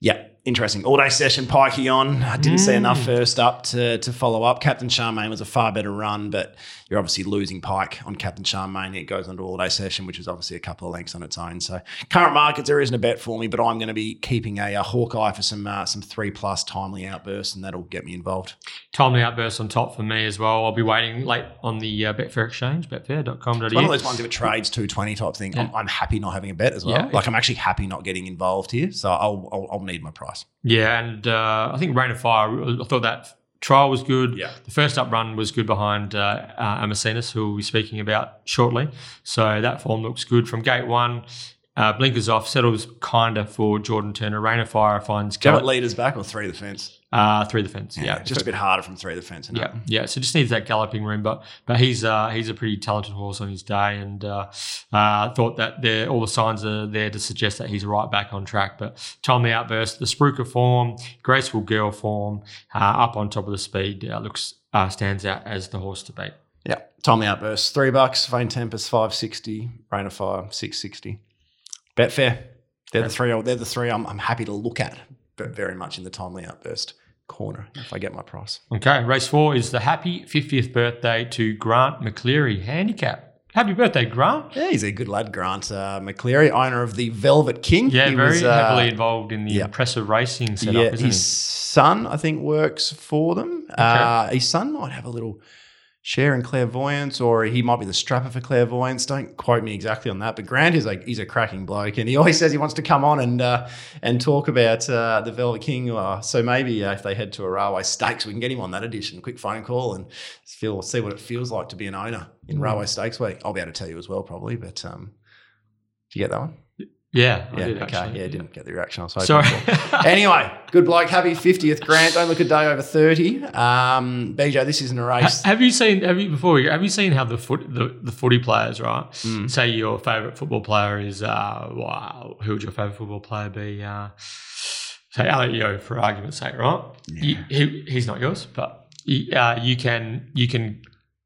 yeah, interesting. All day session, Pikey on. I didn't see enough
Mm.
first up to, to follow up. Captain Charmaine was a far better run, but you're obviously losing Pike on Captain Charmaine. It goes on to all day session, which is obviously a couple of lengths on its own. So current markets, there isn't a bet for me, but I'm going to be keeping a, uh Hawkeye for some uh, some three plus timely outbursts, and that'll get me involved.
Timely outbursts on top for me as well. I'll be waiting late on the uh, Betfair exchange, betfair.com.au.
It's one of those ones if it trades 220 type thing. I'm, I'm happy not having a bet as well.
Yeah.
Like I'm actually happy not getting involved here. So I'll, I'll, I'll need my price.
Yeah, and uh, I think Rain of Fire, I thought that trial was good.
Yeah.
The first up run was good behind uh, uh, who we'll be speaking about shortly. So that form looks good from gate one. Uh, blinkers off, settles kinda for Jordan Turner. Rain of Fire finds
Do you have it
Gallop,
leaders back or three the fence?
Uh, through the fence. Yeah,
just a bit harder from through the fence. isn't it?
Yeah, yeah. So just needs that galloping room, but but he's uh, he's a pretty talented horse on his day, and uh, uh, thought that there all the signs are there to suggest that he's right back on track. But timely outburst, the Spruker form, graceful girl form, uh, up on top of the speed, uh, looks uh, stands out as the horse to beat.
Yeah. Timely outburst. Three bucks. Vane Tempest, 560. Rain of Fire, 660. Betfair. They're the three they're the three I'm, I'm happy to look at, but very much in the timely outburst corner if I get my price.
Okay, race four is the happy 50th birthday to Grant McCleary handicap. Happy birthday, Grant.
Yeah, he's a good lad, Grant uh, McCleary, owner of the Velvet King.
Yeah,
He
very
was, uh,
heavily involved in the
yeah.
impressive racing setup,
yeah, his
he?
son, I think, works for them. Uh, his son might have a little share in clairvoyance, or he might be the strapper for clairvoyance. Don't quote me exactly on that. But Grant is like he's a cracking bloke, and he always says he wants to come on and uh, and talk about uh, the Velvet King. Uh, so maybe uh, if they head to a railway stakes, we can get him on that edition. Quick phone call and feel see what it feels like to be an owner in railway stakes week. I'll be able to tell you as well, probably. But um, did you get that one?
Yeah, I
Yeah,
did
okay.
actually.
Yeah, didn't get the reaction I was hoping
Sorry.
for. anyway, good bloke. Happy 50th, Grant. Don't look a day over 30. Um, BJ, this isn't a
Ha-
race.
have you seen? Have you before? we go, Have you seen how the foot the, the footy players right?
Mm.
Say your favorite football player is uh, wow. Who would your favorite football player be? Uh, say Yeo for argument's sake, right? You, he, he's not yours, but you, uh, you can you can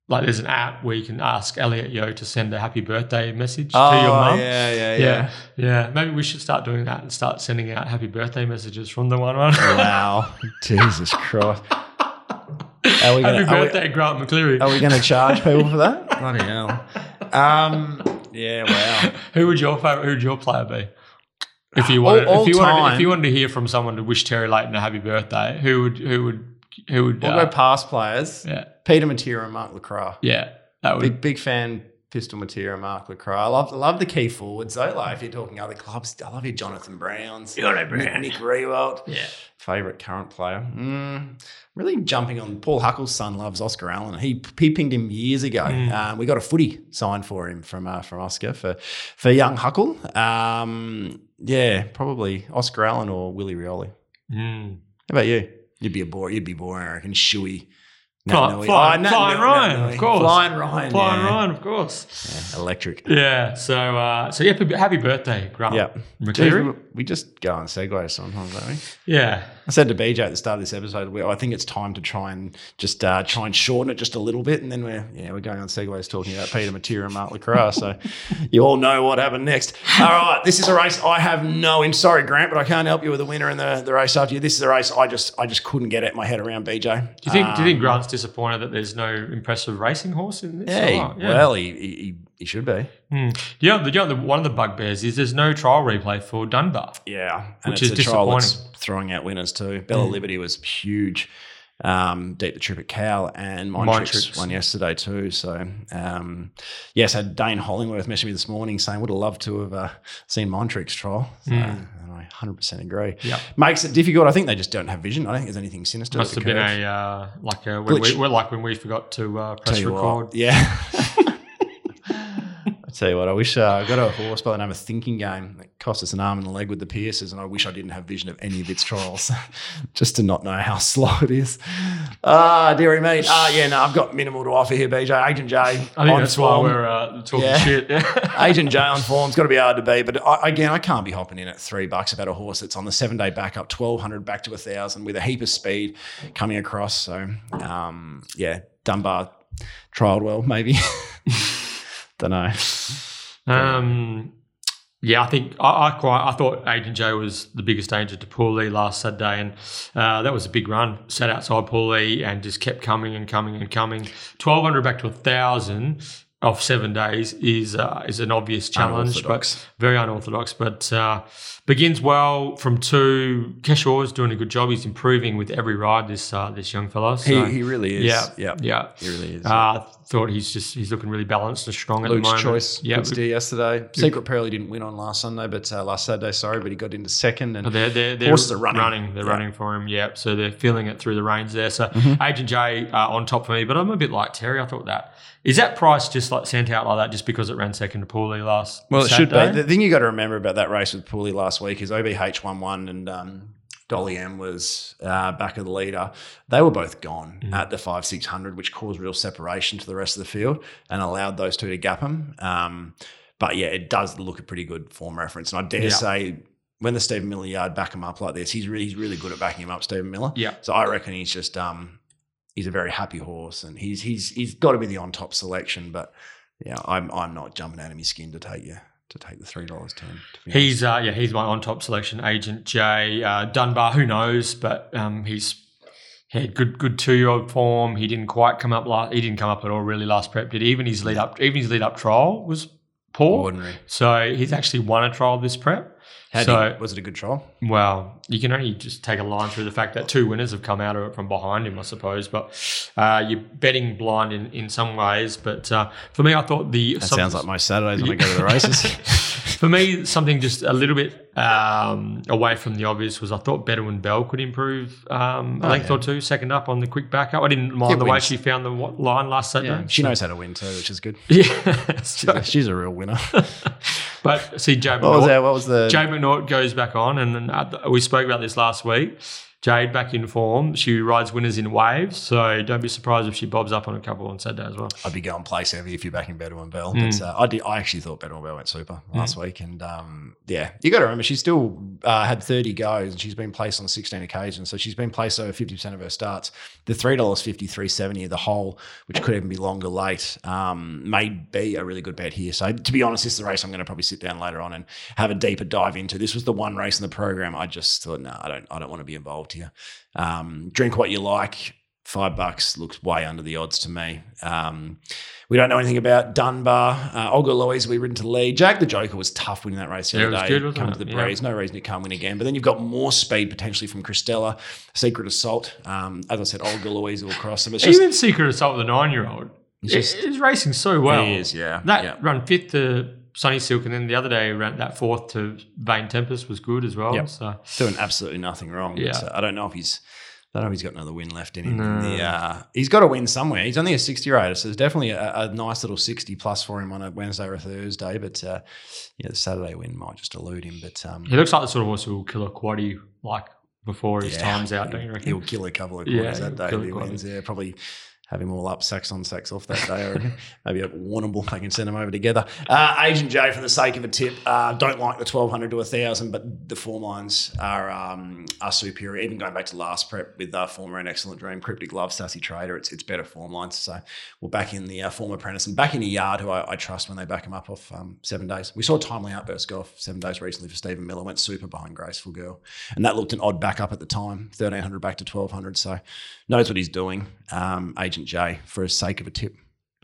like there's an app where you can ask Elliot Yeo to send a happy birthday message to your mum.
Oh, yeah, yeah,
Yeah, yeah. Maybe we should start doing that and start sending out happy birthday messages from the one one.
Wow. [laughs] Jesus Christ. Are we
happy
gonna, we,
birthday, Grant McCleary.
are we going to charge people for that? [laughs] Bloody hell. Um, yeah, wow.
Who would your favorite? Who would your player be? If you wanted,
All-
if you
all
wanted, if you wanted to hear from someone to wish Terry Leighton a happy birthday, who would, who would, who would?
We'll
uh,
go past players.
yeah,
Peter Matera and Mark LeCras.
yeah, that would.
Big big fan, Pistol Matera Mark LeCras. I love, love the key forwards though. Like if you're talking other clubs, I love your Jonathan Browns.
Jonathan
Nick,
Brown.
Nick Riewoldt.
yeah,
Favorite current player? Mm, really jumping on Paul Huckle's son loves Oscar Allen. He he pinged him years ago.
Mm.
Um, we got a footy signed for him from uh, from Oscar for for young Huckle. Um, yeah, probably Oscar Allen or Willie Rioli.
Mm.
How about you? You'd be a bore. You'd be boring, and reckon.
Fly-
Nat.
Flying-
Nat
Flying Ryan,
Nat
of course.
Flying Ryan.
Flying
yeah.
Ryan, of course.
Yeah, electric.
Yeah. So, uh, so yeah, happy- birthday, Grant
Yeah.
McCleary.
Geez, we just go on segues sometimes, don't we?
Yeah,
I said to BJ at the start of this episode, we, I think it's time to try and just uh, try and shorten it just a little bit, and then we're yeah we're going on segues talking about Peter Matera and Mark LeCras. so [laughs] you all know what happened next. All right, this is a race I have no in. Sorry, Grant, but I can't help you with the winner in the, the race after you. This is a race I just I just couldn't get it my head around. BJ,
do you think? do you think
Um,
Grant's disappointed that there's no impressive racing horse in this?
Yeah, he-
or what?
well, he, he, he should be.
Hmm. Yeah, the, you know, the, one of the bugbears is there's no trial replay for Dunbar.
Yeah, and
Which
it's
is
a trial that's
disappointing.
throwing out winners too. Bella
Mm.
Liberty was huge. Um, deep the trip at Cow and
Mindtricks.
Mindtricks won yesterday too. So um, yes, I had Dane Hollingworth messaging me this morning saying would have loved to have uh, seen Mindtricks trial. So,
Mm.
And I 100% agree.
Yeah.
Makes it difficult. I think they just don't have vision. I don't think there's anything sinister.
Must have been a uh, like a when we, like when we forgot to uh, press
you what,
record.
yeah. [laughs] I tell you what, I wish uh, I got a horse by the name of Thinking Game that cost us an arm and a leg with the Pearces, and I wish I didn't have vision of any of its trials, [laughs] just to not know how [laughs] slow it is. Ah, dearie me. Ah, yeah, no, I've got minimal to offer here, BJ. Agent J.
I think
on
that's why we're uh, talking
Yeah.
shit. [laughs]
Agent J on form's got to be hard to beat, but I, again, I can't be hopping in at three bucks about a horse that's on the seven day back up, twelve hundred back to a thousand with a heap of speed coming across. So, um, yeah, Dunbar trialed well, maybe. [laughs] Don't know.
Um, yeah, I think I, I quite I thought Agent J was the biggest danger to Paul Lee last Saturday, and uh, that was a big run. Sat outside Paul Lee and just kept coming and coming and coming. Twelve hundred back to a thousand of seven days is uh, is an obvious challenge,
Unorthodox.
but very unorthodox. But uh, begins well from two. Keshaw's doing a good job. He's improving with every ride. This uh, this young fellow. So,
He, he really is.
yeah,
yeah,
yeah.
he really is.
Uh, thought he's just he's looking really balanced and strong at the moment.
choice.
yeah,
yesterday. Secret he didn't win on last Sunday, but uh, last Saturday, sorry, but he got into second. And
They're, they're, they're
Horses are running.
They're
Yeah.
running for him. Yeah. So they're feeling it through the reins there. So
Mm-hmm.
Agent J uh, on top for me, but I'm a bit like Terry. I thought that is that price just like sent out like that just because it ran second to Paulie last.
well, it should be. The thing you got to remember about that race with Pooley last week is OBH won one and um, Dolly M was uh, back of the leader. They were both gone
Mm.
at the five six hundred, which caused real separation to the rest of the field and allowed those two to gap them. Um, but yeah, it does look a pretty good form reference, and I dare
Yeah.
say. When the Stephen Miller yard back him up like this, he's really, he's really good at backing him up, Stephen Miller.
Yeah.
So I reckon he's just um he's a very happy horse and he's he's he's got to be the on top selection. But yeah, I'm I'm not jumping out of my skin to take you to take the three dollars ten.
He's uh, yeah, he's my on top selection. Agent J uh, Dunbar. Who knows? But um, he's he had good good two year old form. He didn't quite come up. Last, he didn't come up at all really last prep. Did he? even his lead up? Even his lead up trial was poor.
ordinary.
So he's actually won a trial this prep.
How
So-
so, was it a good trial?
Well, you can only just take a line through the fact that two winners have come out of it from behind him, I suppose. But uh, you're betting blind in, in some ways. But uh, for me, I thought the
That sounds like my Saturdays when I go to the races. [laughs]
for me something just a little bit um, away from the obvious was I thought Bedouin Bell could improve um, a
Oh,
length
yeah.
or two, second up on the quick backup. I didn't mind
It
the way she found the line last Saturday.
yeah, she knows how to win too, which is good. [laughs]
Yeah,
She's a, she's a real winner. [laughs]
but see, Jade
what was that? What was the?
Jade McNaught goes back on, and the- we spoke about this last week. Jade back in form. She rides winners in waves, so don't be surprised if she bobs up on a couple on Saturday as well.
I'd be going place heavy if you're backing Bedouin Bell.
Mm.
But uh, I did. I actually thought Bedouin Bell went super last week, and um, yeah, you got to remember she still uh, had 30 goes, and she's been placed on 16 occasions. So she's been placed over 50 percent of her starts. The three dollars fifty, three seventy, of the whole, which could even be longer late, um, may be a really good bet here. So to be honest, this is the race I'm going to probably sit down later on and have a deeper dive into. This was the one race in the program I just thought, no, I don't, I don't want to be involved here. Um, drink what you like. Five bucks looks way under the odds to me. Um, we don't know anything about Dunbar. Uh, Olga Lois, we've ridden to lead. Jack the Joker was tough winning that race the
Yeah,
other day.
good,
Come
it?
to the
Yeah.
breeze. No reason it can't win again. But then you've got more speed potentially from Christella, Secret Assault. Um, as I said, Olga Lois will cross them. It's just,
Even Secret Assault with a nine-year-old,
It's just-
is racing so well.
He is, yeah.
That
Yeah.
run fifth to Sunny Silk, and then the other day ran that fourth to Vane Tempest was good as well.
Yep.
So
doing absolutely nothing wrong. But,
Yeah.
uh, I don't know if he's. I don't know if he's got another win left in him.
No.
The, uh, he's got to win somewhere. He's only a 60 rater, so there's definitely a, a nice little 60 plus for him on a Wednesday or a Thursday. But uh, yeah, the Saturday win might just elude him. But um,
he looks like the sort of horse who will kill a quaddy like before his
Yeah.
time's out, don't you reckon?
He'll kill a couple of
Yeah,
quarters
he'll
that day if he wins. Yeah, probably have him all up, sacks on, sacks off that day. I reckon. [laughs] Maybe a Warrnambool, they can send them over together. Uh, Agent J, for the sake of a tip, uh, don't like the 1200 to 1000, but the form lines are um, are superior. Even going back to last prep with uh, former and excellent dream, Cryptic Love, Sassy Trader, it's it's better form lines. So we're back in the uh, former apprentice and back in a yard who I, I trust when they back him up off um, seven days. We saw Timely Outburst go off seven days recently for Stephen Miller, went super behind Graceful Girl. And that looked an odd backup at the time, 1300 back to 1200. So knows what he's doing. Um, Agent J for the sake of a tip.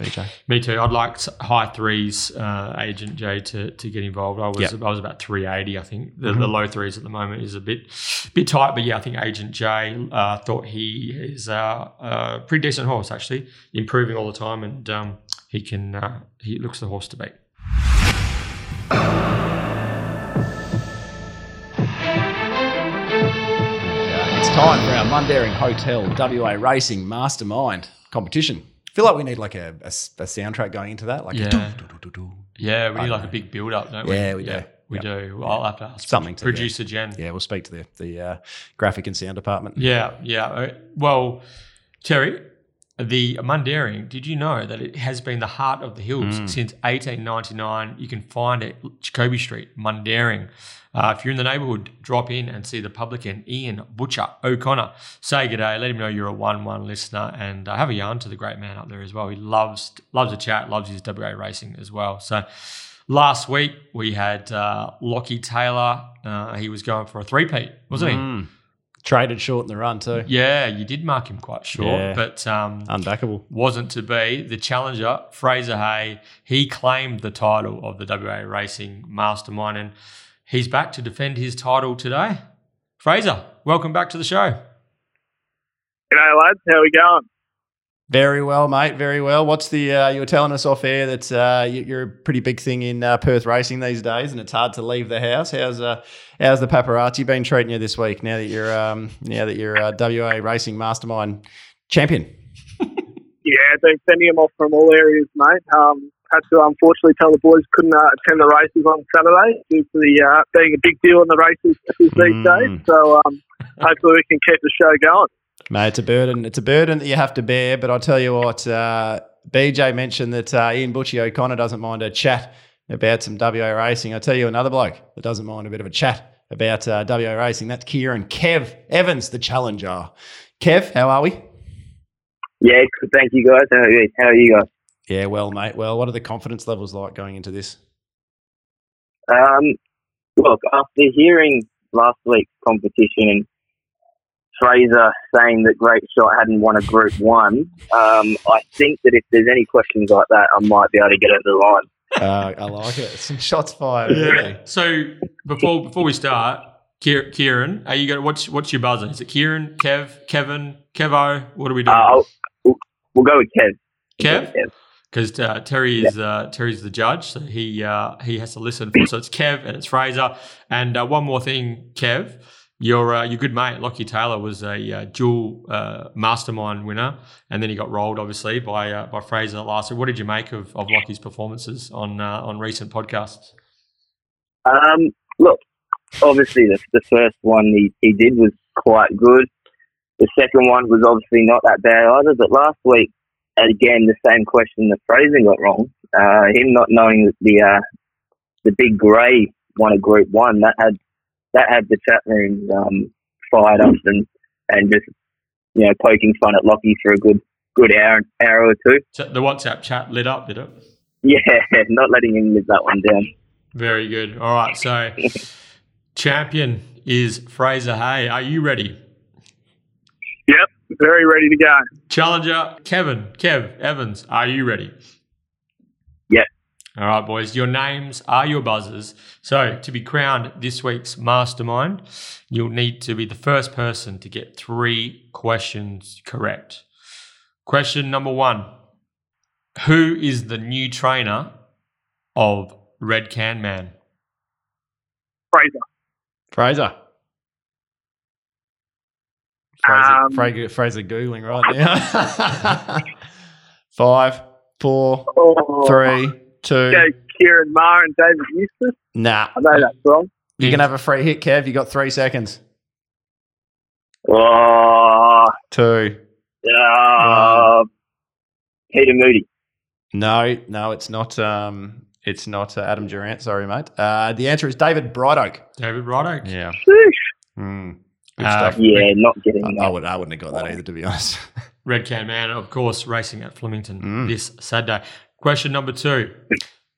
BJ.
Me too. I'd like high threes uh, agent J to, to get involved. I was
Yep.
I was about three eighty. I think the,
Mhm.
the low threes at the moment is a bit bit tight, but yeah, I think agent J uh, thought he is uh, a pretty decent horse actually, improving all the time, and um, he can uh, he looks the horse to beat.
Time for our Mundaring Hotel WA Racing Mastermind competition. feel like we need like a a soundtrack going into that, like a
Yeah.
doo, doo, doo, doo, doo.
Yeah, we
I
need like
know.
a big build up, don't we?
Yeah, we do.
We
Yep.
do. Well, I'll have to ask
Something to
producer Jen.
Yeah, we'll speak to the the uh, graphic and sound department.
Yeah, yeah. Uh, Well, Terry, the Mundaring, did you know that it has been the heart of the hills
Mm.
since 1899? You can find it Jacoby Street, Mundaring. Uh, if you're in the neighbourhood, drop in and see the publican Ian Butcher O'Connor. Say good day, let him know you're a one-one listener, and uh, have a yarn to the great man up there as well. He loves loves a chat, loves his WA racing as well. So. Last week we had uh, Lockie Taylor. Uh, he was going for a three-peat, wasn't he?
Mm. Traded short in the run too.
Yeah, you did mark him quite short,
Yeah.
but um,
Unbackable.
wasn't to be. The challenger, Fraser Hay, he claimed the title of the WA Racing Mastermind, and he's back to defend his title today. Fraser, welcome back to the show.
G'day, lads. How we going?
Very well, mate. Very well. What's the? Uh, you were telling us off air that uh, you- you're a pretty big thing in uh, Perth racing these days, and it's hard to leave the house. How's uh, how's the paparazzi been treating you this week? Now that you're um, now that you're uh, WA racing mastermind champion. [laughs]
Yeah, they're sending them off from all areas, mate. Um, had to unfortunately tell the boys couldn't uh, attend the races on Saturday due to the uh, being a big deal in the races these
Mm.
days. So um, hopefully we can keep the show going.
Mate, it's a burden. It's a burden that you have to bear. But I'll tell you what, uh, BJ mentioned that uh, Ian Butchie O'Connor doesn't mind a chat about some WA racing. I'll tell you another bloke that doesn't mind a bit of a chat about uh, WA racing. That's Keiran Kev Evans, the challenger. Kev, how are we?
Yeah, good, thank you guys. How are you? How are you guys?
Yeah, well, mate. Well, what are the confidence levels like going into this?
Um, look, after hearing last week's competition and Fraser saying that Great Shot hadn't won a Group One, um, I think that if there's any questions like that, I might be able to get over the line.
Uh, I like it. Some shots fired. early.
So before before we start, Keiran, are you going? What's what's your buzzer? Is it Keiran, Kev, Kevin, Kevo? What are we doing?
Uh, we'll, we'll go with Kev.
Kev?
Kev.
Because uh, Terry is uh, Terry's the judge, so he uh, he has to listen. For, so it's Kev and it's Fraser. And uh, one more thing, Kev, your uh, your good mate Lockie Taylor was a uh, dual uh, mastermind winner, and then he got rolled obviously by uh, by Fraser last week. What did you make of, of Lockie's performances on uh, on recent podcasts?
Um, look, obviously the, the first one he, he did was quite good. The second one was obviously not that bad either. But last week, again, the same question that Fraser got wrong. Uh, him not knowing that the uh, the big grey won a Group One that had that had the chat rooms um, fired up and and just you know poking fun at Lockie for a good good hour hour or two.
So the WhatsApp chat lit up, did it?
Yeah, [laughs] not letting him live that one down.
Very good. All right, so [laughs] champion is Fraser Hay. Are you ready?
Yep, very ready to go.
Challenger Kevin, Kev Evans, are you ready?
Yep.
All right, boys. Your names are your buzzers. So to be crowned this week's mastermind, you'll need to be the first person to get three questions correct. Question number one: Who is the new trainer of Red Can Man?
Fraser.
Fraser. Fraser,
Um,
Fraser, Fraser googling right now. [laughs] Five, four,
Oh,
three, two.
Go Ciaron Maher and David Eustace.
Nah,
I know that's wrong.
you can have a free hit, Kev. You got three seconds.
Oh,
Two.
uh, Peter Moody.
No, no, it's not. Um, it's not uh, Adam Durant. Sorry, mate. Uh, the answer is David Brightoak.
David Roddick.
Yeah.
Sheesh.
Mm. Good
Uh,
stuff.
Yeah, not getting
I, I
that.
would. I wouldn't have got that either, to be honest. [laughs]
Red Can Man, of course, racing at Flemington
Mm.
this Saturday. Question number two.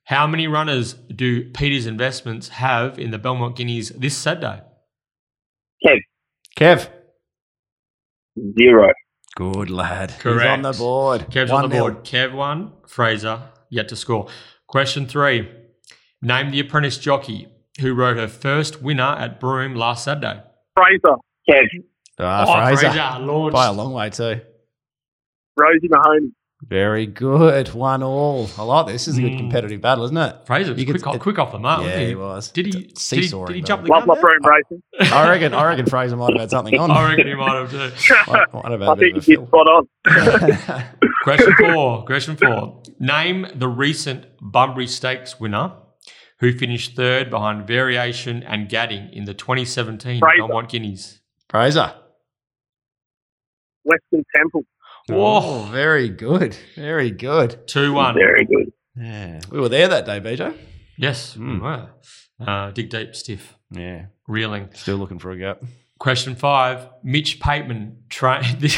How many runners do Peters Investments have in the Belmont Guineas this Saturday?
Kev,
Kev.
zero.
Good lad. He's
Correct.
on the board.
Kev's on the
1-0.
board. Kev one, Fraser yet to score. Question three. Name the apprentice jockey who rode her first winner at Broome last Saturday.
Fraser,
Kev,
Ah,
oh,
Fraser.
launched.
By a long way too.
Rosie Mahoney.
Very good. One all. I like this. This is a good
Mm.
competitive battle, isn't it?
Fraser was
You could-
quick, off, quick off the mark.
yeah,
wasn't
he was.
Did he, did he, did he jump the
Love
gun
my
there?
Broome racing. [laughs]
I reckon. I reckon Fraser might have had something on.
I reckon he might have too. [laughs]
Might- might have had
I
a
think
of a
you did spot on. [laughs]
Question four. Question four. Name the recent Bunbury Stakes winner who finished third behind Variation and Gadding in the 2017
Fraser.
Belmont Guineas.
Fraser.
Western Temple.
Oh, very good. Very good.
2 1.
very good.
Yeah. We were there that day, BJ.
Yes, we
Mm.
were. Uh, dig deep, stiff,
Yeah.
reeling.
Still looking for a gap.
Question five. Mitch Pateman trained. [laughs]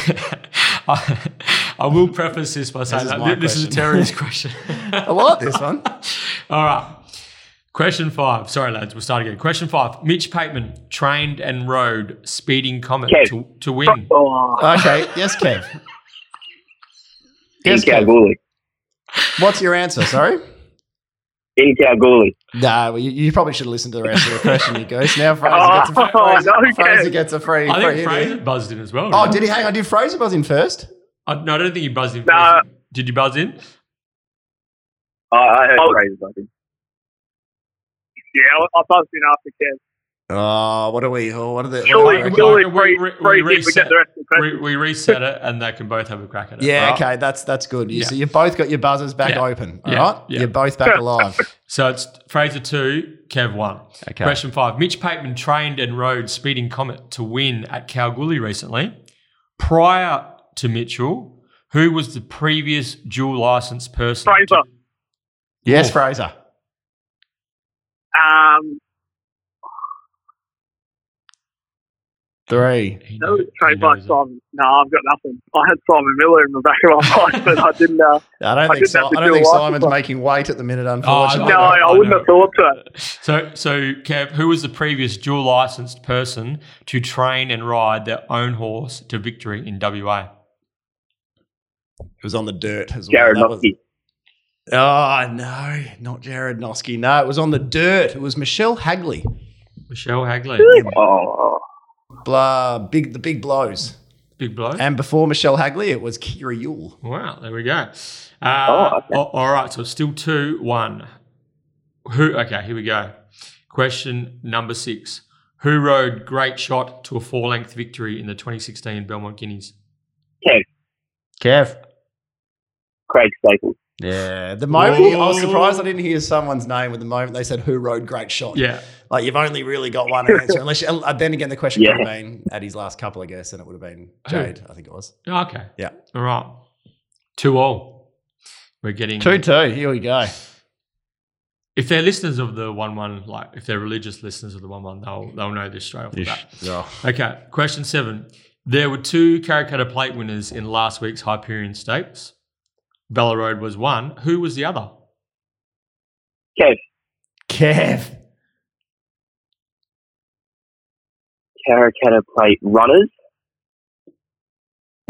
I, I will preface this by saying
is
that
my
thi- this is a
question.
terrorist [laughs] question.
I like this one. [laughs]
All right. Question five. Sorry, lads. We'll start again. Question five. Mitch Pateman trained and rode Speeding Comet
Kev.
to, to win.
Oh,
Okay. Yes, Kev.
In [laughs]
Yes, Kev.
Kalgoorlie.
What's your answer? Sorry.
In Kalgoorlie.
No, well, you, you probably should have listened to the rest of the question, you guys. Now Fraser
Oh,
gets a free, Fraser, [laughs] oh,
no,
Fraser
Kev.
gets a free.
I
free
think
hit
Fraser
here.
buzzed in as well.
Oh,
right?
did he? Hang on. Did Fraser buzz in first?
I, no, I don't think he buzzed in.
Nah.
first. Did you buzz in?
I, I heard
Oh.
Fraser buzzing.
Yeah, I, I buzzed in after Kev.
Oh, what are we? Oh, what are the? What
Surely,
are
we-
the
surely
we- we- we reset.
the rest of the
We, we reset it and they can both have a crack at it.
yeah,
right?
okay, that's that's good. You,
Yeah.
So you both got your buzzers back
Yeah.
open, all
Yeah.
right?
Yeah.
You're both back [laughs] alive.
So it's Fraser two, Kev one.
Okay.
Question five. Mitch Pateman trained and rode Speeding Comet to win at Kalgoorlie recently. Prior to Mitchell, who was the previous dual license person?
Fraser.
Yes,
Oh.
Fraser.
Um,
Three.
He
that
knows- he
trained by
knows.
Simon. No, I've got nothing. I had Simon Miller in the back of my [laughs] mind, but I didn't. Uh,
I don't
I
think.
didn't
Si-
have to
I don't think Simon's
one.
making weight at the minute.
Oh,
Unfortunately.
no,
I
I, wouldn't
I
have thought so.
So, so Kev, who was the previous dual licensed person to train and ride their own horse to victory in WA?
it was on the dirt as well.
Jared
That was-
Noske.
Oh no, not Jared Noske. No, it was on the dirt. It was Michelle Hagley.
Michelle Hagley,
Oh,
Blah, big the big blows.
big blow.
And before Michelle Hagley, it was Kira Yule.
Wow, there we go. Uh,
Oh, okay.
a- all right, so it's still two one. Who? Okay, here we go. Question number six: Who rode Great Shot to a four-length victory in the 2016 Belmont Guineas?
Kev.
Kev.
Craig Staples.
Yeah, the moment I was surprised I didn't hear someone's name with the moment they said who rode great shot.
Yeah,
like you've only really got one answer, [laughs] unless you, uh, then again the question
Yeah.
could have been at his last couple, I guess, and it would have been Jade. I think it was
okay.
Yeah.
All right. Two all. We're getting
two two. Here we go.
If they're listeners of the one one, like if they're religious listeners of the one one, they'll they'll know this straight off the bat.
Oh.
Okay, question seven. There were two Karrakatta Plate winners in last week's Hyperion Stakes. Bella Road was one. Who was the other?
Kev.
Kev.
Karrakatta Plate Runners.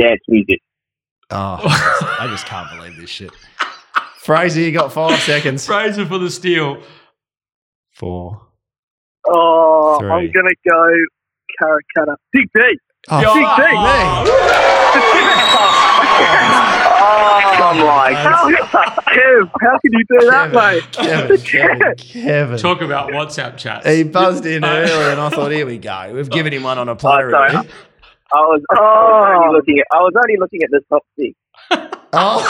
Dance music.
Oh, [laughs] I just can't believe this shit. Fraser, you got five [laughs] seconds.
Fraser for the steal.
Four.
Oh,
Three.
I'm going to go Karrakatta. Dig deep.
Oh,
Yo,
fuck
Big
me.
Oh [laughs] my god.
Kev, how can you do that, mate?
Kevin, [laughs] Kevin, Kevin.
Talk about WhatsApp chats.
He buzzed in [laughs] early, and I thought, here we go. We've given him one on a platter.
sorry. I was
Oh.
only looking at I was only looking at the top six.
Oh,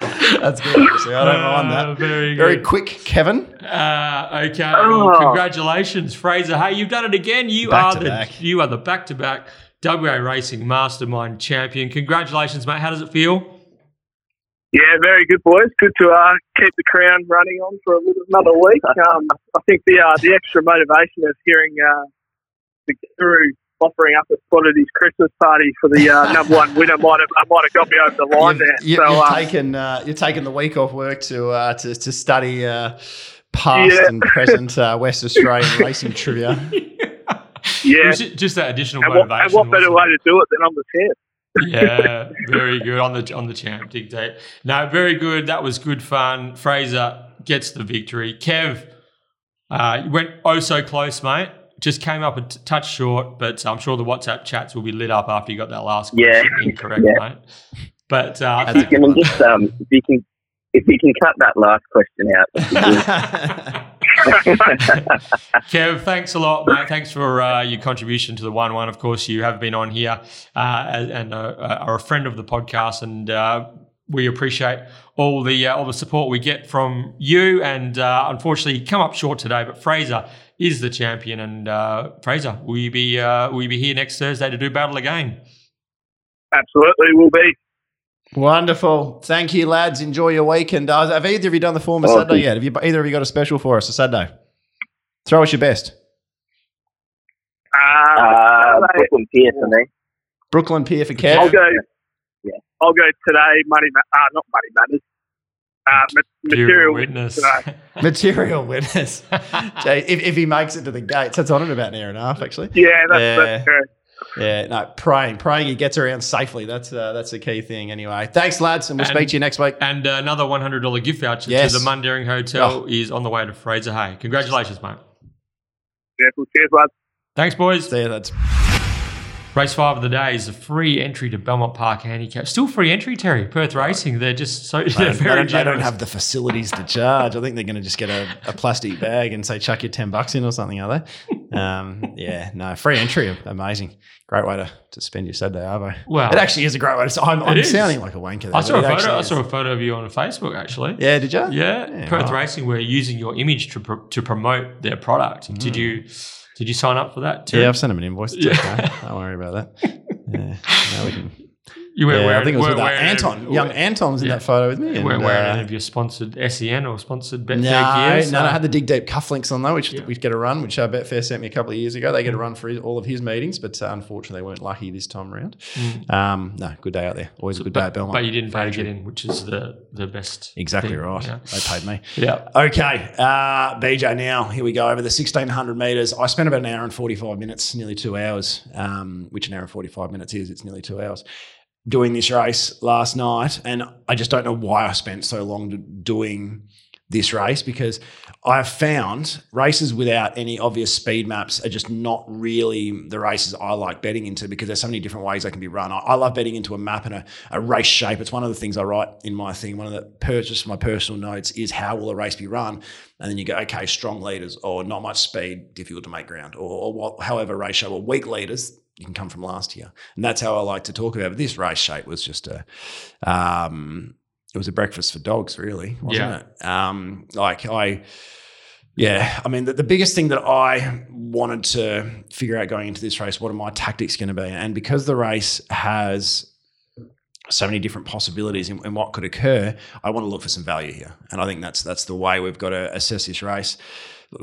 [laughs] that's good. Actually. I don't mind
Uh,
that.
very
Very
good.
quick, Kevin.
Uh, okay.
Oh.
Well, congratulations, Fraser. Hey, you've done it again. You
Back
are the
back.
you are the back to back WA Racing Mastermind champion. Congratulations, mate. How does it feel?
Yeah, very good, boys. Good to uh, keep the crown running on for a little, another week. Um, I think the uh, the extra motivation of hearing uh, the guru offering up a spot at his Christmas party for the uh, [laughs] number one winner might have uh, might have got me over the line
You've,
there.
you,
so
have
uh,
taken uh, you're taking the week off work to uh, to, to study uh, past
Yeah.
and present uh, West Australian [laughs] racing trivia. [laughs]
yeah, Yeah.
It was ju- just that additional
And what,
motivation.
and what better way to do it than on the champ?
yeah, very good on the on the champ dictate. No, very good. That was good fun. Fraser gets the victory. Kev uh, you went oh so close, mate. Just came up a t- touch short, but I'm sure the WhatsApp chats will be lit up after you got that last
Yeah.
question incorrect,
Yeah.
mate. But uh, I
That's
think-
a
Can just um, if you can if you can cut that last question out. [laughs] [laughs] [laughs]
Kev, thanks a lot, mate. Thanks for uh, your contribution to the one one. Of course, you have been on here uh, and uh, are a friend of the podcast, and uh, we appreciate all the uh, all the support we get from you. And uh, unfortunately, you come up short today, but Fraser is the champion. And Fraser, will you be will you be here next Thursday to do battle again?
Absolutely, will be.
Wonderful. Thank you, lads. Enjoy your weekend. Uh, have either of you done the form of
Awesome.
Saturday yet? Have you either of you got a special for us for Saturday? Throw us your best.
Uh,
Uh, Brooklyn Pier for me.
Brooklyn Pier for
I'll go.
Yeah.
I'll go today. Money, ma- uh, not money matters. Uh, ma- material
witness.
today. [laughs]
Material witness. [laughs] Jay, if, if he makes it to the gates, that's on in about an hour and a half, actually.
Yeah, that's,
Yeah.
that's true.
Yeah, no, praying, praying he gets around safely. That's uh, that's the key thing. Anyway, thanks, lads, and we'll
And-
speak to you next week.
And uh, another one hundred dollar gift voucher
Yes.
to the Mundaring Hotel
Oh.
is on the way to Fraser Hay. Congratulations, mate.
Yeah, well, cheers, lads.
Thanks, boys.
See you, lads.
Race five of the day is a free entry to Belmont Park Handicap. Still free entry, Terry. Perth Racing. They're just so [laughs]
They
they're
don't, they
very
don't- they don't have the facilities to charge. I think they're going to just get a, a plastic bag and say chuck your ten bucks in or something, are they? Um, yeah, no, free entry, amazing, great way to, to spend your Saturday, Arvo.
Wow.
It actually is a great way to. I'm, I'm sounding like a wanker. There,
I saw a photo. I saw a photo of you on Facebook actually.
Yeah, did you?
Yeah,
Yeah,
Perth
right.
Racing. We're using your image to pro- to promote their product. Did you did you sign up for that?
Mm. Yeah, I've sent him an invoice. It's
Yeah.
okay. Don't worry about that. [laughs] Yeah, no, we can.
You weren't
Yeah,
wearing.
I think it was with Anton.
any-
Young Anton was in
Yeah.
that photo with me.
You weren't wearing
uh,
any of your sponsored SEN or sponsored Betfair
No,
gear.
no, no, I had the Dig Deep cufflinks on though, which
Yeah.
we get a run, which uh, Betfair sent me a couple of years ago. They get a run for his, all of his meetings, but uh, unfortunately they weren't lucky this time around.
Mm.
Um, no, good day out there. Always a good day
but,
at Belmont.
but you didn't pay to get in, which is the the best.
exactly
thing,
right.
Yeah.
They paid me.
yeah.
Okay, uh, BJ. Now here we go over the sixteen hundred meters. I spent about an hour and forty five minutes, nearly two hours. Um, which an hour and forty five minutes is? It's nearly two hours. Doing this race last night, and I just don't know why I spent so long doing this race because I've found races without any obvious speed maps are just not really the races I like betting into because there's so many different ways they can be run. I, I love betting into a map and a, a race shape. It's one of the things I write in my thing. One of the purchase my personal notes is how will a race be run, and then you go okay, strong leaders or not much speed, difficult to make ground, or, or what, however shape or weak leaders. You can come from last year, and that's how I like to talk about. it. This race shape was just a, um, it was a breakfast for dogs, really, wasn't
Yeah.
it? Um, like I, yeah, I mean, the, the biggest thing that I wanted to figure out going into this race, what are my tactics going to be? And because the race has so many different possibilities in, in what could occur, I want to look for some value here. And I think that's that's the way we've got to assess this race.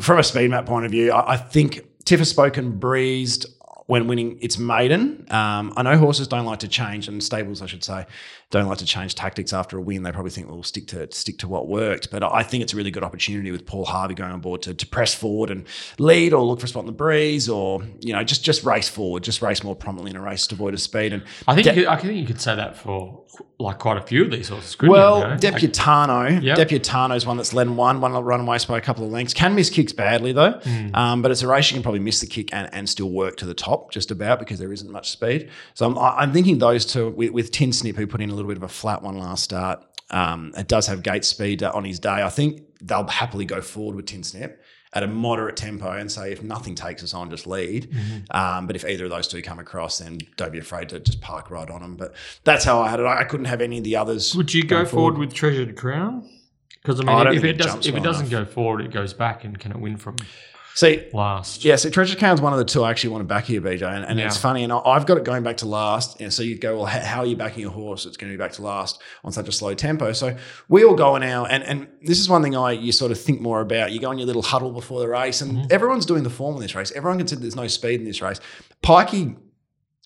From a speed map point of view, I, I think Tiff has spoken breezed when winning its maiden. Um, I know horses don't like to change, and stables, I should say, don't like to change tactics after a win. They probably think, well, we'll stick to stick to what worked. But I think it's a really good opportunity with Paul Harvey going on board to, to press forward and lead, or look for a spot in the breeze, or you know, just just race forward, just race more prominently in a race, devoid of speed. And
I think
De-
you could, I think you could say that for like quite a few of these horses.
well,
you, know?
Deputano,
Yep.
Deputano's one that's led and won, one run away by a couple of lengths. Can miss kicks badly though,
Hmm.
um, but it's a race you can probably miss the kick and, and still work to the top just about because there isn't much speed. So I'm, I'm thinking those two with, with Tin Snip who put in a little bit of a flat one last start. Um, it does have gate speed uh, on his day. I think they'll happily go forward with Tin Snip at a moderate tempo and say if nothing takes us on, just lead.
Mm-hmm.
Um, but if either of those two come across, then don't be afraid to just park right on them. But that's how I had it. I, I couldn't have any of the others.
Would you go
going
forward, with Treasured Crown? Because I mean,
I
if it
it
doesn't if it doesn't go forward, it goes back, and can it win from
See,
last?
yeah, so Treasure Crown's one of the two I actually want to back here, BJ. And, and it's funny, and I've got it going back to last. And so you go, well, how are you backing your horse? It's going to be back to last on such a slow tempo. So we all go in our, and, and this is one thing I you sort of think more about. You go in your little huddle before the race, and mm-hmm. everyone's doing the form in this race. Everyone can see there's no speed in this race. Pikey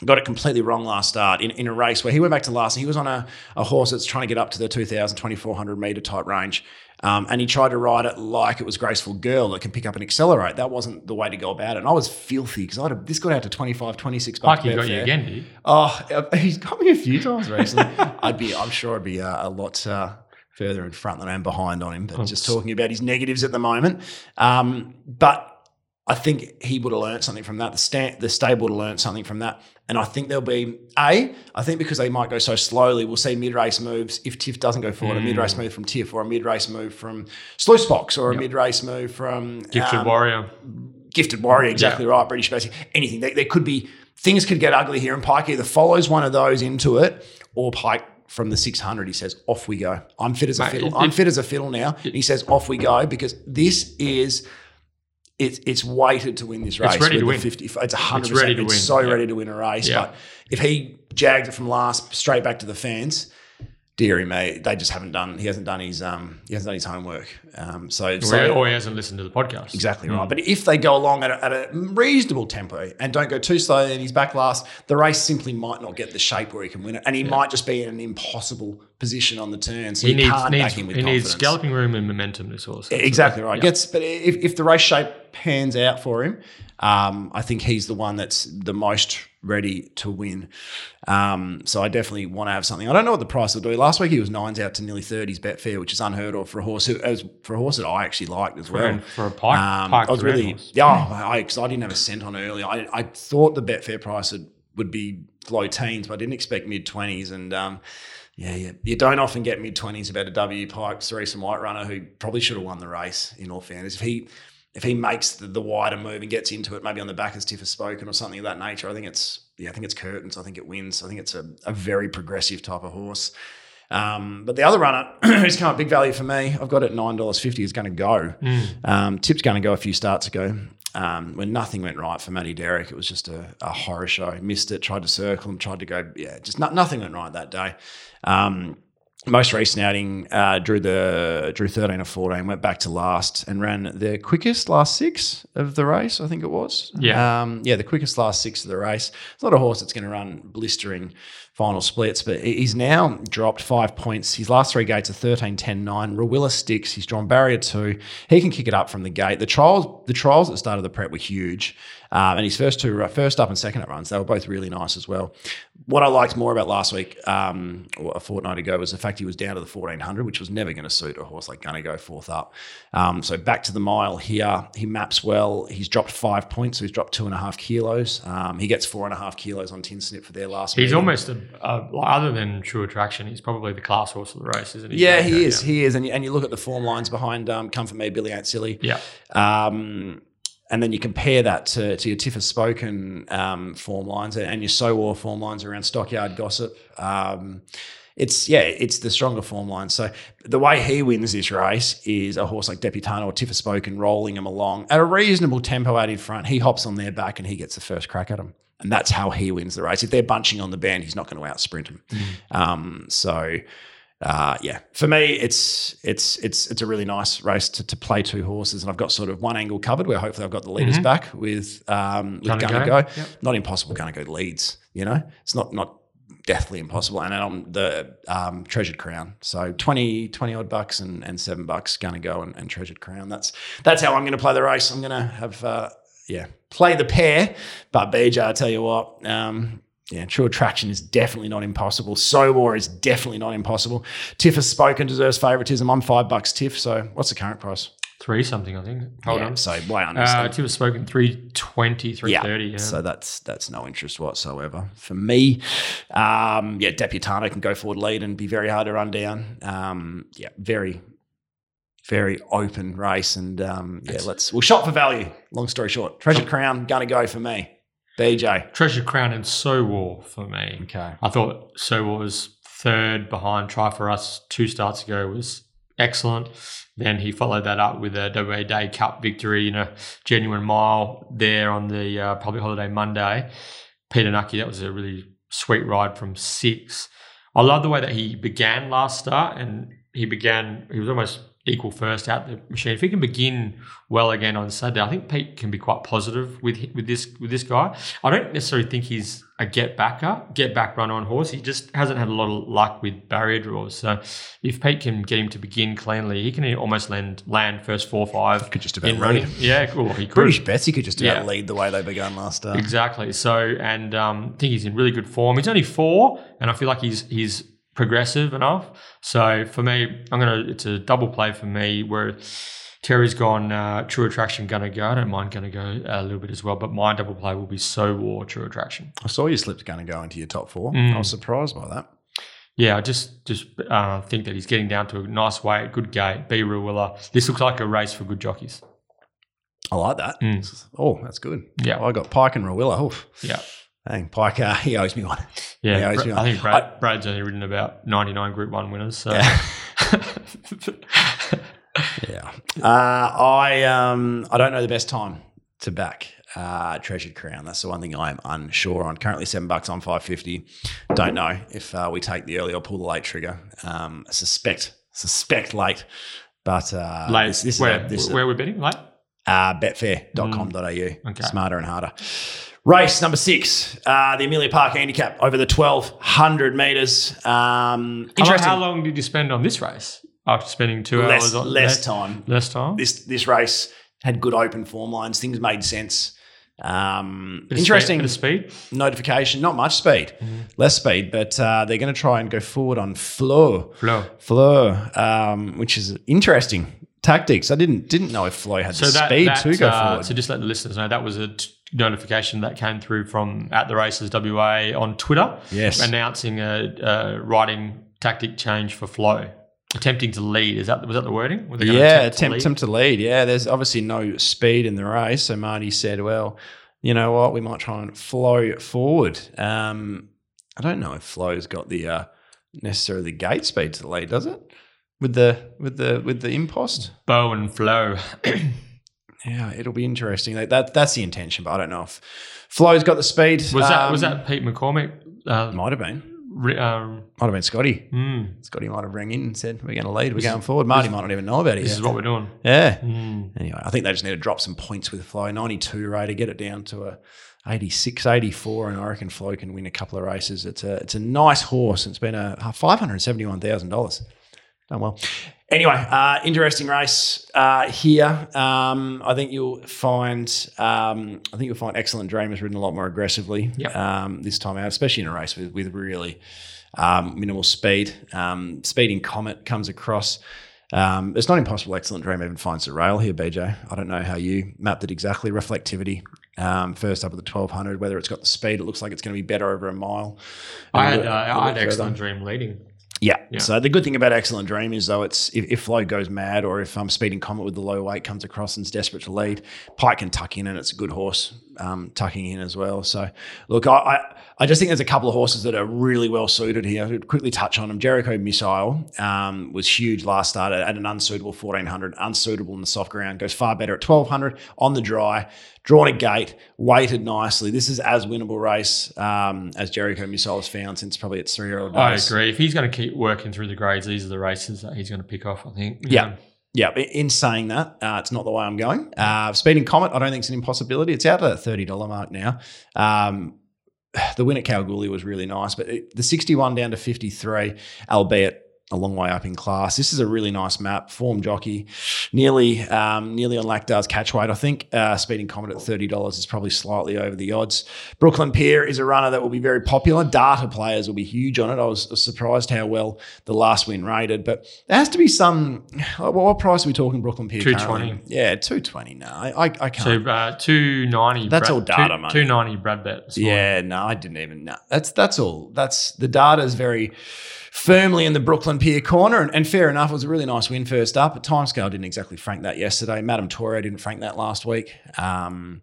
got it completely wrong last start in, in a race where he went back to last and he was on a, a horse that's trying to get up to the 2,000, 2,400 meter type range. Um, and he tried to ride it like it was Graceful Girl that can pick up and accelerate. That wasn't the way to go about it. And I was filthy because I'd have, this got out to 25, 26 bucks.
Got you again, did he?
Oh, uh, [laughs] he's got me a few times recently. [laughs] I'd be, I'm sure I'd be uh, a lot uh, further in front than I am behind on him. But
Oh,
just talking about his negatives at the moment. Um, but I think he would have learned something from that. The, sta- the stable would have learned something from that. And I think there'll be a. I think because they might go so slowly, we'll see mid race moves. If Tiff doesn't go forward, a mid race move from Tiff, or a mid race move from Sluice Box, or a
Yep.
mid race move from
Gifted
um,
Warrior.
gifted warrior, exactly right. British basic, anything. There, there could be things could get ugly here, and Pike either follows one of those into it, or Pike from the 600, he says, "Off we go." I'm fit as a
Mate,
fiddle.
it-
I'm
it-
fit as a fiddle now. And he says, "Off we go," because this is. It's, it's weighted to win this race.
It's
ready
to win.
50, it's 100%. It's,
ready to win,
so
yeah.
ready to win a race.
Yeah.
But if he jagged it from last straight back to the fans, dearie me, they just haven't done. He hasn't done his um he hasn't done his homework. Um, so, so
or, or he hasn't listened to the podcast.
Exactly
Mm.
right. But if they go along at a, at a reasonable tempo and don't go too slow and he's back last, the race simply might not get the shape where he can win it. And he might just be in an impossible position on the turn. So
He
you
needs,
can't
needs,
back him with
he needs
confidence.
scalloping room and momentum, this horse.
Exactly right.
Yeah.
Gets, but if, if the race shape pans out for him, um, I think he's the one that's the most ready to win. Um, so I definitely want to have something. I don't know what the price will do. Last week he was nines out to nearly thirties Betfair, which is unheard of for a horse who, as for a horse that I actually liked as well.
And for a pike,
Um,
pike
I was really
horse.
yeah. I because I, didn't have a cent on earlier. I, I thought the Betfair price would, would be low teens, but I didn't expect mid twenties. And um, yeah, yeah, you don't often get mid twenties about a W Pike Cerise and White runner who probably should have won the race. In all fairness, if he if he makes the, the wider move and gets into it, maybe on the back as Tiff has spoken or something of that nature, I think it's yeah, I think it's curtains. I think it wins. I think it's a, a very progressive type of horse. Um, but the other runner [clears throat] who's come up big value for me, I've got it nine dollars fifty. Is going to go.
Mm.
Um, Tip's going to go a few starts ago. Um, when nothing went right for Matty Derrick, it was just a, a horror show. Missed it, tried to circle him, tried to go. Yeah, just no, nothing went right that day. Um, most recent outing uh, drew the drew thirteen or fourteen, went back to last and ran the quickest last six of the race. I think it was.
Yeah.
um, yeah, the quickest last six of the race. It's not a horse that's going to run blistering final splits, but he's now dropped five points. His last three gates are 13, 10, 9. Rawiller sticks. He's drawn barrier two. He can kick it up from the gate. The trials, the trials at the start of the prep were huge. Um, and his first two, first up and second up runs, they were both really nice as well. What I liked more about last week, um, or a fortnight ago, was the fact he was down to the 1400, which was never going to suit a horse like Gunna Go fourth up. Um, so back to the mile here. He maps well. He's dropped five points, so he's dropped two and a half kilos. Um, he gets four and a half kilos on tin snip for their last
He's
meeting.
almost a, other than True Attraction. He's probably the class horse of the race, isn't he?
Yeah, he
Yeah.
is. He is. And you, and you look at the form lines behind um, Come For Me, Billy Ain't Silly.
Yeah,
Um, and then you compare that to, to your Tiffer Spoken um, form lines and your So War form lines around Stockyard Gossip. Um, it's yeah, it's the stronger form line. So the way he wins this race is a horse like Deputano or Tiffer Spoken rolling him along at a reasonable tempo out in front. He hops on their back and he gets the first crack at him. And that's how he wins the race. If they're bunching on the band, he's not going to out sprint him. Um, so uh, yeah, for me, it's it's it's it's a really nice race to, to play two horses, and I've got sort of one angle covered where hopefully I've got the leaders
Mhm.
back with um, with
Gonna Go. Yep.
Not impossible. Gonna Go leads. You know, it's not not deathly impossible. And on the um, Treasured Crown, so 20, 20 odd bucks and, and seven bucks Gonna Go and, and Treasured Crown. That's that's how I'm going to play the race. I'm going to have uh, yeah play the pair, but BJ, I tell you what. Um, yeah, true attraction is definitely not impossible. So War is definitely not impossible. Tiff has spoken, deserves favoritism. I'm five bucks Tiff. So what's the current price?
three something, I think. Hold
yeah,
on.
So why
Uh,
understand?
Tim was spoken 320, 330. Yeah.
So that's that's no interest whatsoever for me. Um, yeah, Deputano can go forward lead and be very hard to run down. Um, yeah, very very open race and um, yeah, let's we'll shot for value. Long story short, Treasure Crown gonna go for me. BJ.
Treasure Crown and So War for me.
Okay.
I thought So War was third behind Try For Us two starts ago was excellent. Then he followed that up with a WA Day Cup victory in a genuine mile there on the uh, public holiday Monday. Peter Knuckey, that was a really sweet ride from six. I love the way that he began last start and he began, he was almost equal first out the machine. If he can begin well again on Saturday, I think Pete can be quite positive with with this with this guy. I don't necessarily think he's a get backer, get back run on horse. He just hasn't had a lot of luck with barrier draws. So if Pete can get him to begin cleanly, he can almost land land first four five.
Could just about lead.
running. Yeah, cool. He could.
British Betsy could just about
Yeah.
lead the way they began last start.
Exactly. So, and um, I think he's in really good form. He's only four, and I feel like he's he's progressive enough. So for me, I'm gonna. It's a double play for me where Terry's gone. Uh, True Attraction gonna go. I don't mind gonna go a little bit as well, but my double play will be So War True Attraction.
I saw you slipped going to go into your top four.
Mm.
I was surprised by that.
Yeah, I just just uh, think that he's getting down to a nice weight, good gate. B Ruilla. This looks like a race for good jockeys.
I like that.
Mm.
Oh, that's good.
Yeah.
I got Pike and Rawiller. Oof.
Yeah,
Dang, Pike, uh, [laughs] he owes me one.
Yeah. I think Brad, Brad's only ridden about 99 Group One winners. So.
Yeah. [laughs] Yeah. Uh, I um I don't know the best time to back uh, Treasured Crown. That's the one thing I am unsure on. Currently seven bucks on five fifty. Don't know if uh, we take the early or pull the late trigger. Um, suspect suspect late, but uh,
Late.
this, this
where
is a, this
where we're betting? Late.
uh, betfair.com.au.
Okay.
Smarter and harder. Race number six, uh, the Amelia Park Handicap over the 1200 metres. Um,
How long,
interesting.
how long did you spend on this race after spending two
less,
hours on
less
less,
time.
Less time.
This this race had good open form lines. Things made sense. Um, interesting
Speed, speed.
notification. Not much speed, less speed, but uh, they're going to try and go forward on Flo.
Flow.
Flo, um, which is interesting tactics. I didn't didn't know if Flo had
So
the
that,
speed
that,
to go
uh,
forward.
So just let the listeners know that was a t- notification that came through from at the races WA on Twitter,
Yes.
announcing a, a riding tactic change for Flow, attempting to lead. Is that was that the wording?
Yeah,
attempt to
attempt,
lead?
attempt to lead. Yeah, there's obviously no speed in the race. So Marty said, well, you know what? We might try and flow forward. Um, I don't know if Flow's got the uh, necessarily the gate speed to the lead, does it? With the with the with the impost?
Bow and Flow. [clears throat]
Yeah, it'll be interesting. That, that that's the intention, but I don't know if Flo's got the speed.
Was that was
Um,
that Pete McCormick? Uh,
might have been.
ri- um,
Might have been Scotty.
hmm,
Scotty might have rang in and said, We're going to lead, we're
This
going
is-
forward. Marty might not even know about it
this
yet.
is what we're doing.
yeah.
Hmm.
Anyway, I think they just need to drop some points with Flo. 92 rated, get it down to a 86, 84, and I reckon Flo can win a couple of races. It's a it's a nice horse. It's been a $571,000. Done well. Anyway, uh, interesting race uh, here. Um, I think you'll find um, I think you'll find excellent dreamers ridden a lot more aggressively
Yep.
um, this time out, especially in a race with, with really um, minimal speed. Um, speeding Comet comes across. Um, it's not impossible. Excellent Dream even finds the rail here, BJ. I don't know how you mapped it exactly. Reflectivity, um, first up at the 1200, whether it's got the speed, it looks like it's going to be better over a mile.
I had uh, I had excellent dream leading.
Yeah.
Yeah.
So the good thing about Excellent Dream is though it's if, if Flo goes mad or if I'm um, Speeding Comet with the low weight comes across and is desperate to lead, Pike can tuck in and it's a good horse um, tucking in as well. So look, I, I I just think there's a couple of horses that are really well suited here. I'll quickly touch on them. Jericho Missile um, was huge last start at an unsuitable 1400, unsuitable in the soft ground, goes far better at 1200 on the dry, drawn a gate, weighted nicely. This is as winnable race um, as Jericho Missile has found since probably its three year old
I agree. If he's going to keep working through the grades, these are the races that he's going to pick off. I think.
Yeah. Yeah, in saying that, uh, it's not the way I'm going. Uh, Speeding Comet, I don't think it's an impossibility. It's out at that $30 mark now. Um, [sighs] the win at Kalgoorlie was really nice, but it, the 61 down to 53, albeit a long way up in class. This is a really nice map. Form jockey, nearly um, nearly on Lactar's catch weight. I think uh, Speeding Comet at thirty dollars is probably slightly over the odds. Brooklyn Pier is a runner that will be very popular. Data players will be huge on it. I was, was surprised how well the last win rated, but there has to be some. What, what price are we talking? Brooklyn Pier?
220.
currently? Yeah, two twenty. No, I, I, can't.
So uh, two ninety.
That's all data, mate.
Two ninety. Brad bet.
Yeah, no, I didn't even know. That's that's all. That's the data is very firmly in the Brooklyn Pier corner, and, and fair enough. It was a really nice win first up, but Timescale didn't exactly frank that yesterday. Madame Toro didn't frank that last week. Um,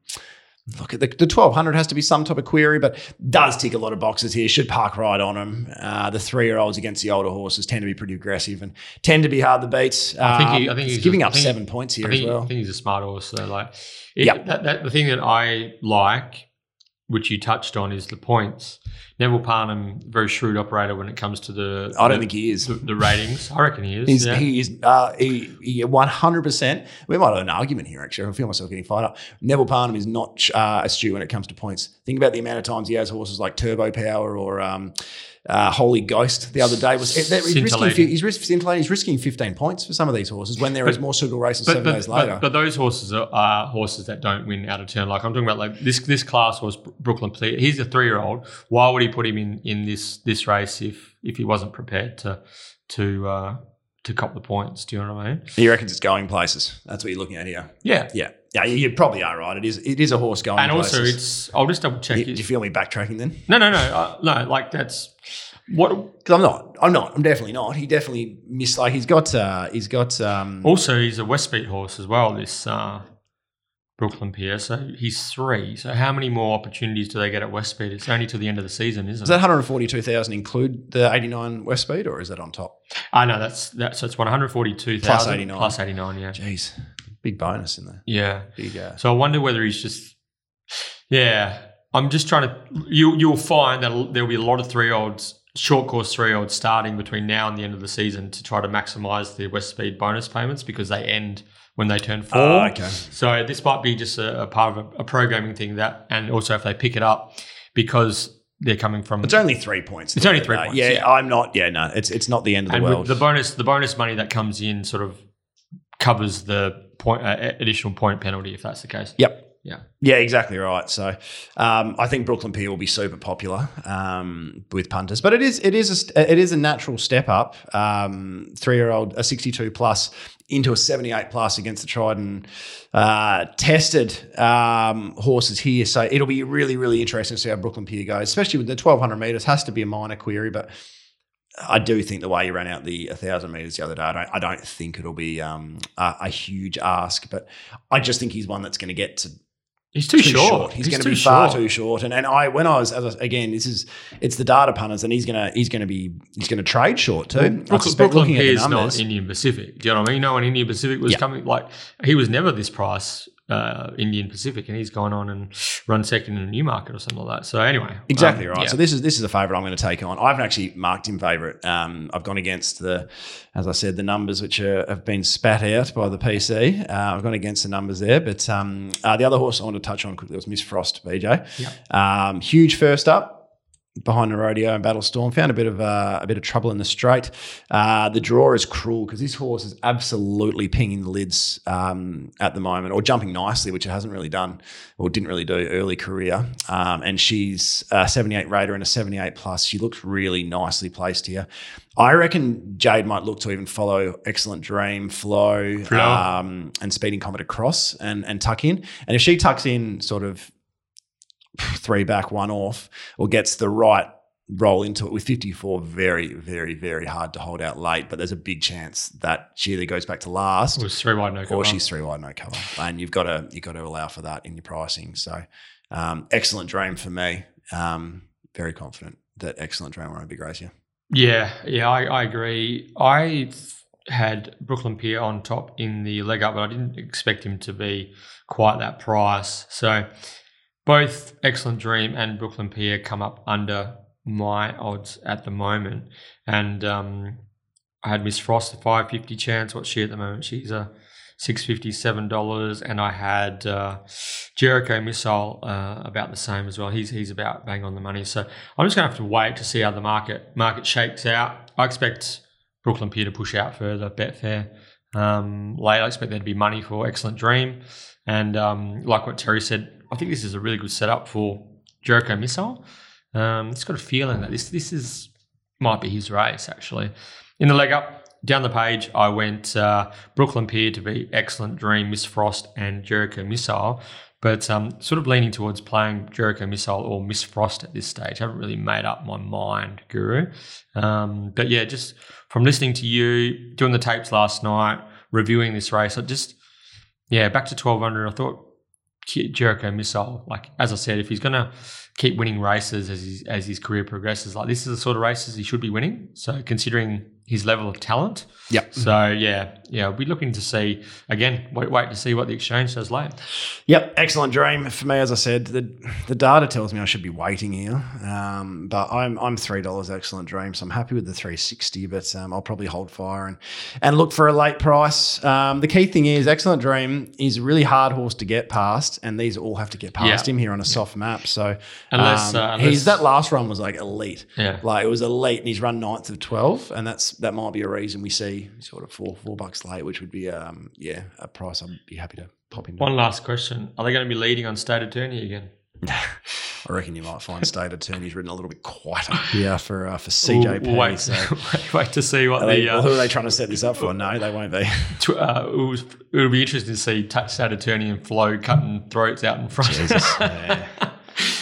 look at the, the 1200 has to be some type of query, but does tick a lot of boxes here. Should park right on them. Uh, the three year olds against the older horses tend to be pretty aggressive and tend to be hard to beat.
I think he-
Um,
I think
he's giving
just-
up
think-
seven points here
think,
as well.
I think he's a smart horse. So like, it,
Yep.
that, that, the thing that I like which you touched on, is the points. Neville Parnham, very shrewd operator when it comes to the.
I don't
the,
think he is.
the, the ratings. I reckon he is.
He's,
yeah.
He is uh, he, he 100%. We might have an argument here, actually. I feel myself getting fired up. Neville Parnham is not uh, astute when it comes to points. Think about the amount of times he has horses like Turbo Power or um, uh, Holy Ghost the other day. was He's risking, he's, risk, scintillating, he's risking 15 points for some of these horses when there is
But-
more suitable races
but,
seven
but,
days later.
but those horses are, are horses that don't win out of turn. Like I'm talking about, like this this class was Brooklyn. He's a three year old. Why would he put him in in this this race if if he wasn't prepared to to uh, to cop the points? Do you know what I mean?
he reckons it's going places. That's what you're looking at here.
Yeah.
Yeah. Yeah, you, you probably are right. It is it is a horse going
And also, it's I'll just double check.
Do you, do you feel me backtracking then?
no, no, no, uh, no. Like that's what.
Because I'm not. I'm not. I'm definitely not. He definitely missed. Like he's got. Uh, he's got. Um,
Also, he's a Westspeed horse as well. This uh, Brooklyn Pier. So he's three. So how many more opportunities do they get at Westspeed? It's only to the end of the season, isn't
Does that
it?
142,000 include the 89 West Speed or is that on top?
I know that's that's So it's one hundred forty-two
Plus
thousand
89.
plus eighty-nine. Yeah,
Jeez, big bonus in there.
yeah.
Big. Uh,
So I wonder whether he's just. Yeah, I'm just trying to. You you'll find that there'll be a lot of three-year-olds. Short course three-year-olds starting between now and the end of the season to try to maximise the Westspeed bonus payments because they end when they turn four.
oh, okay.
So this might be just a, a part of a, a programming thing that, and also if they pick it up because they're coming from.
It's only three points.
It's only three
Uh,
points,
Yeah,
yeah.
I'm not. Yeah, no, it's it's not the end of the
and
world.
the bonus, the bonus money that comes in sort of covers the point uh, additional point penalty if that's the case.
Yep.
Yeah.
Yeah, exactly right. So, um, I think Brooklyn Pier will be super popular um, with punters, but it is it is a, it is a natural step up. Um, Three year old, a sixty two plus into a seventy eight plus against the tried and uh, tested um, horses here. So it'll be really really interesting to see how Brooklyn Pier goes, especially with the twelve hundred meters. Has to be a minor query, but. I do think the way he ran out the 1,000 metres the other day, I don't, I don't think it'll be um, a, a huge ask, but I just think he's one that's going to get to
He's too, short.
He's, going to
too
be far
short.
too short. And and I when I was as I, again, this is it's the data punters, and he's gonna he's gonna be he's gonna trade short too. I
Brooklyn,
suspect
Brooklyn
looking at the
Pier's not. Indian Pacific. Do you know what I mean? You know when Indian Pacific was
Yeah.
coming, like he was never this price, uh, Indian Pacific, and he's gone on and run second in a new market or something like that. So anyway,
Exactly
um,
right.
yeah.
So this is this is a favourite I'm going to take on. I haven't actually marked him favourite. Um, I've gone against the, as I said, the numbers which are, have been spat out by the PC. Uh, I've gone against the numbers there. But um, uh, the other horse I want to touch on quickly was Miss Frost, BJ. Um, huge first up. Behind the rodeo and Battle Storm, found a bit of uh, a bit of trouble in the straight. Uh, the draw is cruel because this horse is absolutely pinging the lids um, at the moment, or jumping nicely, which it hasn't really done, or didn't really do early career. Um, and she's a 78 Raider and a 78 plus. She looks really nicely placed here. I reckon Jade might look to even follow Excellent Dream, Flow. Um, and Speeding Comet across and and tuck in. And if she tucks in sort of three back, one off, or gets the right roll into it with 54, very, very, very hard to hold out late. But there's a big chance that she either goes back to last
was three wide no cover.
or she's three wide no cover, and you've got to you've got to allow for that in your pricing. So, um, excellent dream for me. Um, very confident that excellent dream a big race here.
Yeah, yeah, I, I agree. I had Brooklyn Pier on top in the leg up, but I didn't expect him to be quite that price. So both Excellent Dream and Brooklyn Pier come up under my odds at the moment. And um, I had Miss Frost a five fifty chance. What's she at the moment? She's a six fifty seven dollars, and I had uh, Jericho Missile uh, about the same as well. He's he's about bang on the money. So I'm just going to have to wait to see how the market market shakes out. I expect Brooklyn Pier to push out further. Betfair um, late. I expect there to be money for Excellent Dream, and um, like what Terry said, I think this is a really good setup for Jericho Missile. Um, it's got a feeling that this this is might be his race actually. In the leg up, down the page, I went uh, Brooklyn Pier to be Excellent Dream, Miss Frost, and Jericho Missile. But um, sort of leaning towards playing Jericho Missile or Miss Frost at this stage. I haven't really made up my mind, Guru. Um, but yeah, just from listening to you, doing the tapes last night, reviewing this race, I just, yeah, back to 1200. I thought Jericho Missile, like, as I said, if he's going to keep winning races as his, as his career progresses. Like this is the sort of races he should be winning. So considering his level of talent.
yeah.
So yeah, yeah, we'll be looking to see again. Wait, wait to see what the exchange does later.
Yep, excellent dream for me. As I said, the the data tells me I should be waiting here, um, but I'm I'm three dollars excellent dream, so I'm happy with the three sixty. But um, I'll probably hold fire and and look for a late price. Um, the key thing is excellent dream is a really hard horse to get past, and these all have to get past
Yeah.
him here on a soft map. So
Unless,
um,
uh,
he's that last run was like elite.
Yeah.
Like it was elite, and he's run ninth of twelve, and that's that might be a reason we see sort of four four bucks late, which would be um yeah a price I'd be happy to pop in.
One last question: Are they going to be leading on state attorney again? [laughs]
I reckon you might find state attorneys written a little bit quieter. Yeah, for uh, for CJP.
We'll wait,
so.
wait, [laughs] wait to see what
Are they,
the.
well,
Uh,
who are they trying to set this up for? No, they won't be. [laughs]
tw- uh, it was, it'll be interesting to see t- state attorney and Flo cutting throats out in front.
Yeah.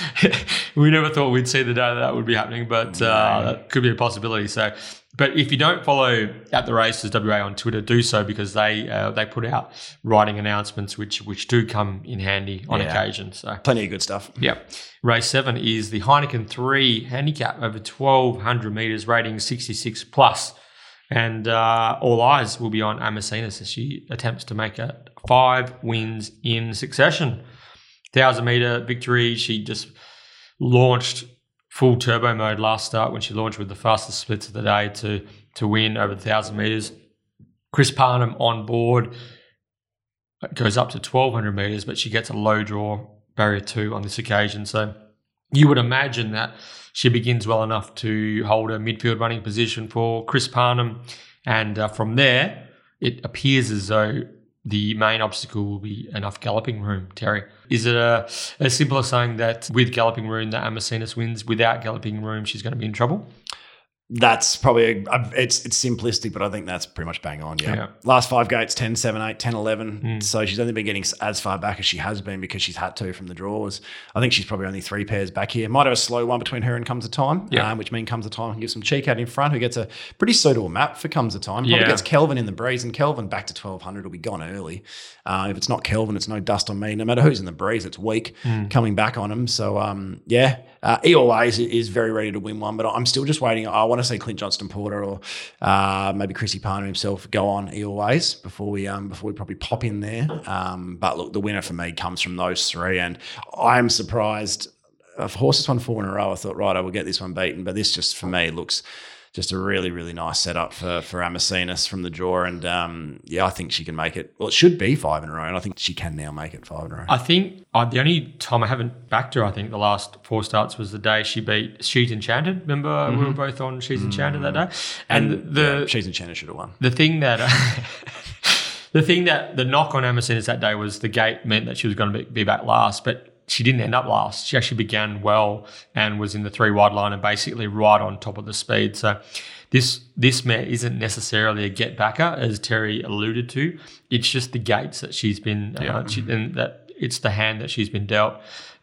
[laughs]
we never thought we'd see the day that that would be happening, but uh, that could be a possibility. So, but if you don't follow at the races WA on Twitter, do so because they uh, they put out writing announcements which which do come in handy on
Yeah.
occasion. So.
Plenty of good stuff.
Yep. Race seven is the Heineken 3 handicap over 1,200 metres, rating 66 plus. And uh, all eyes will be on Amacinas as she attempts to make it five wins in succession. 1,000 metre victory. She just launched full turbo mode last start when she launched with the fastest splits of the day to, to win over the 1,000 metres. Chris Parnham on board goes up to 1200 meters, but she gets a low draw barrier two on this occasion. So you would imagine that she begins well enough to hold a midfield running position for Chris Parnham. And uh, from there, it appears as though the main obstacle will be enough galloping room, Terry. Is it a, as simple as saying that with galloping room, that Amacinas wins? Without galloping room, she's going to be in trouble?
That's probably a, it's it's simplistic, but I think that's pretty much bang on. Yeah.
Yeah.
Last five gates 10, 7, 8, 10, 11.
Mm.
So she's only been getting as far back as she has been because she's had to from the draws. I think she's probably only three pairs back here. Might have a slow one between her and Comes a Time,
Yeah.
um, which means Comes a Time can give some cheek out in front, who gets a pretty suitable map for Comes a Time. Probably
Yeah.
gets Kelvin in the breeze, and Kelvin back to 1200 will be gone early. Uh, if it's not Kelvin, it's no dust on me. No matter who's in the breeze, it's weak
Mm.
coming back on him. So, um, yeah, uh, he always is very ready to win one, but I'm still just waiting. I want to see Clint Johnston Porter or uh, maybe Chrissy Parnham himself go on he always before we um, before we probably pop in there. Um, but look, the winner for me comes from those three, and I'm surprised. If horses won four in a row, I thought, right, I will get this one beaten. But this just for me looks just a really, really nice setup for for Amacinas from the draw, and um, yeah, I think she can make it. Well, it should be five in a row, and I think she can now make it five in a row.
I think uh, the only time I haven't backed her, I think the last four starts was the day she beat She's Enchanted. Remember, we were both on She's Enchanted that day. And, the
yeah, she's enchanted should have won.
the thing that [laughs] the thing that the knock on Amacinas that day was the gate meant that she was going to be, be back last, but she didn't end up last. She actually began well and was in the three wide line and basically right on top of the speed. So this this mare isn't necessarily a get backer, as Terry alluded to. It's just the gates that she's been uh, she, and that it's the hand that she's been dealt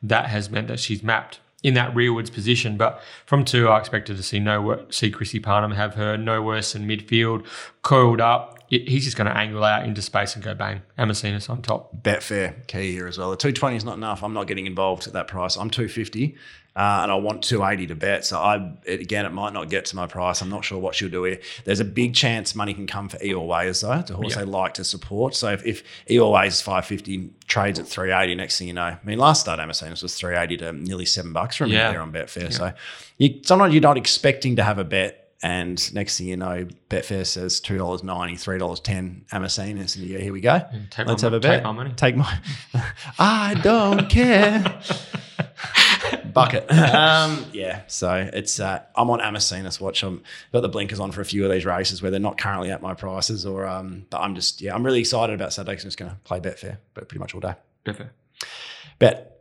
that has meant that she's mapped in that rearwards position. But from two, I expected to see no see Chrissy Parnham have her no worse than midfield, coiled up. It, he's just going to angle out into space and go bang. Amacinas on top.
Betfair key here as well. The 220 is not enough. I'm not getting involved at that price. I'm 250 uh, and I want 280 to bet. So I it, again, it might not get to my price. I'm not sure what she'll do here. There's a big chance money can come for Eeyore Ways though. A horse
Yeah.
they like to support. So if, if Eeyore is 550, trades at 380, next thing you know, I mean, last start Amacinas was 380 to nearly seven bucks from
Yeah.
there on Betfair. So you, sometimes you're not expecting to have a bet. And next thing you know, Betfair says two dollars ninety, three dollars ten, Amacinas, and you go, here we go.
take
Let's
my
have a bet.
take my money.
Take my. [laughs] I don't care. [laughs] Bucket. [laughs] Um, yeah. So it's uh, I'm on Amacinas watch. I'm got the blinkers on for a few of these races where they're not currently at my prices, or um, but I'm just yeah, I'm really excited about Saturday. 'cause I'm just going to play Betfair, but pretty much all day.
Betfair.
Bet.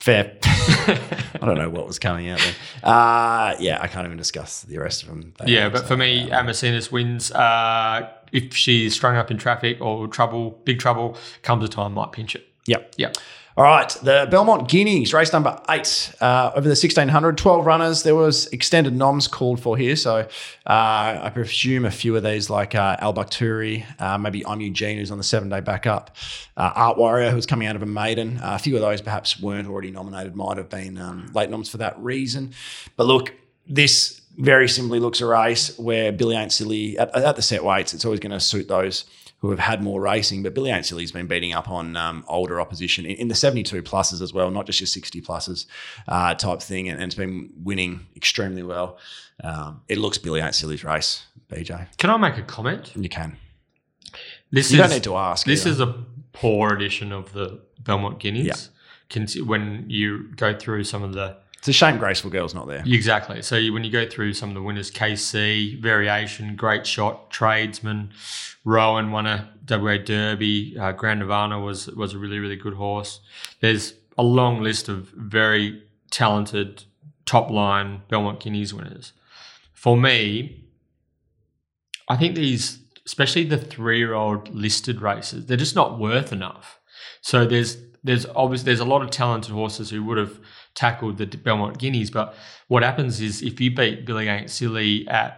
Fair. [laughs] I don't know what was coming out there. Uh, yeah, I can't even discuss the rest of them. They
Yeah, but for me,
um,
Amacinas wins. Uh, if she's strung up in traffic or trouble, big trouble, comes a time might pinch it.
Yep.
Yep.
All right, the Belmont Guineas, race number eight, uh, over the 1600, 12 runners. There was extended noms called for here. So uh, I presume a few of these like uh, Al Bakhturi, uh, maybe I'm Eugene, who's on the seven day backup, uh, Art Warrior, who's coming out of a maiden. Uh, a few of those perhaps weren't already nominated, might have been um, late noms for that reason. But look, this very simply looks a race where Billy Ain't Silly, at, at the set weights, it's always going to suit those who have had more racing. But Billy Ain't Silly's been beating up on um, older opposition in, in, the 72 pluses as well, not just your 60 pluses uh, type thing. And, and, it's been winning extremely well. Um, it looks Billy Ain't Silly's race, BJ.
Can I make a comment?
You can.
This
you
is,
don't need to ask.
This
either.
is a poor edition of the Belmont Guineas.
Yeah.
When you go through some of the
It's a shame Graceful Girl's not there.
Exactly. So you, when you go through some of the winners, KC, Variation, Great Shot, Tradesman, Rowan won a WA Derby, uh, Grand Nirvana was was a really really good horse. There's a long list of very talented top line Belmont Guineas winners. For me, I think these, especially the three year old listed races, they're just not worth enough. So there's there's obviously there's a lot of talented horses who would have tackled the Belmont Guineas, but what happens is if you beat Billy Ain't Silly at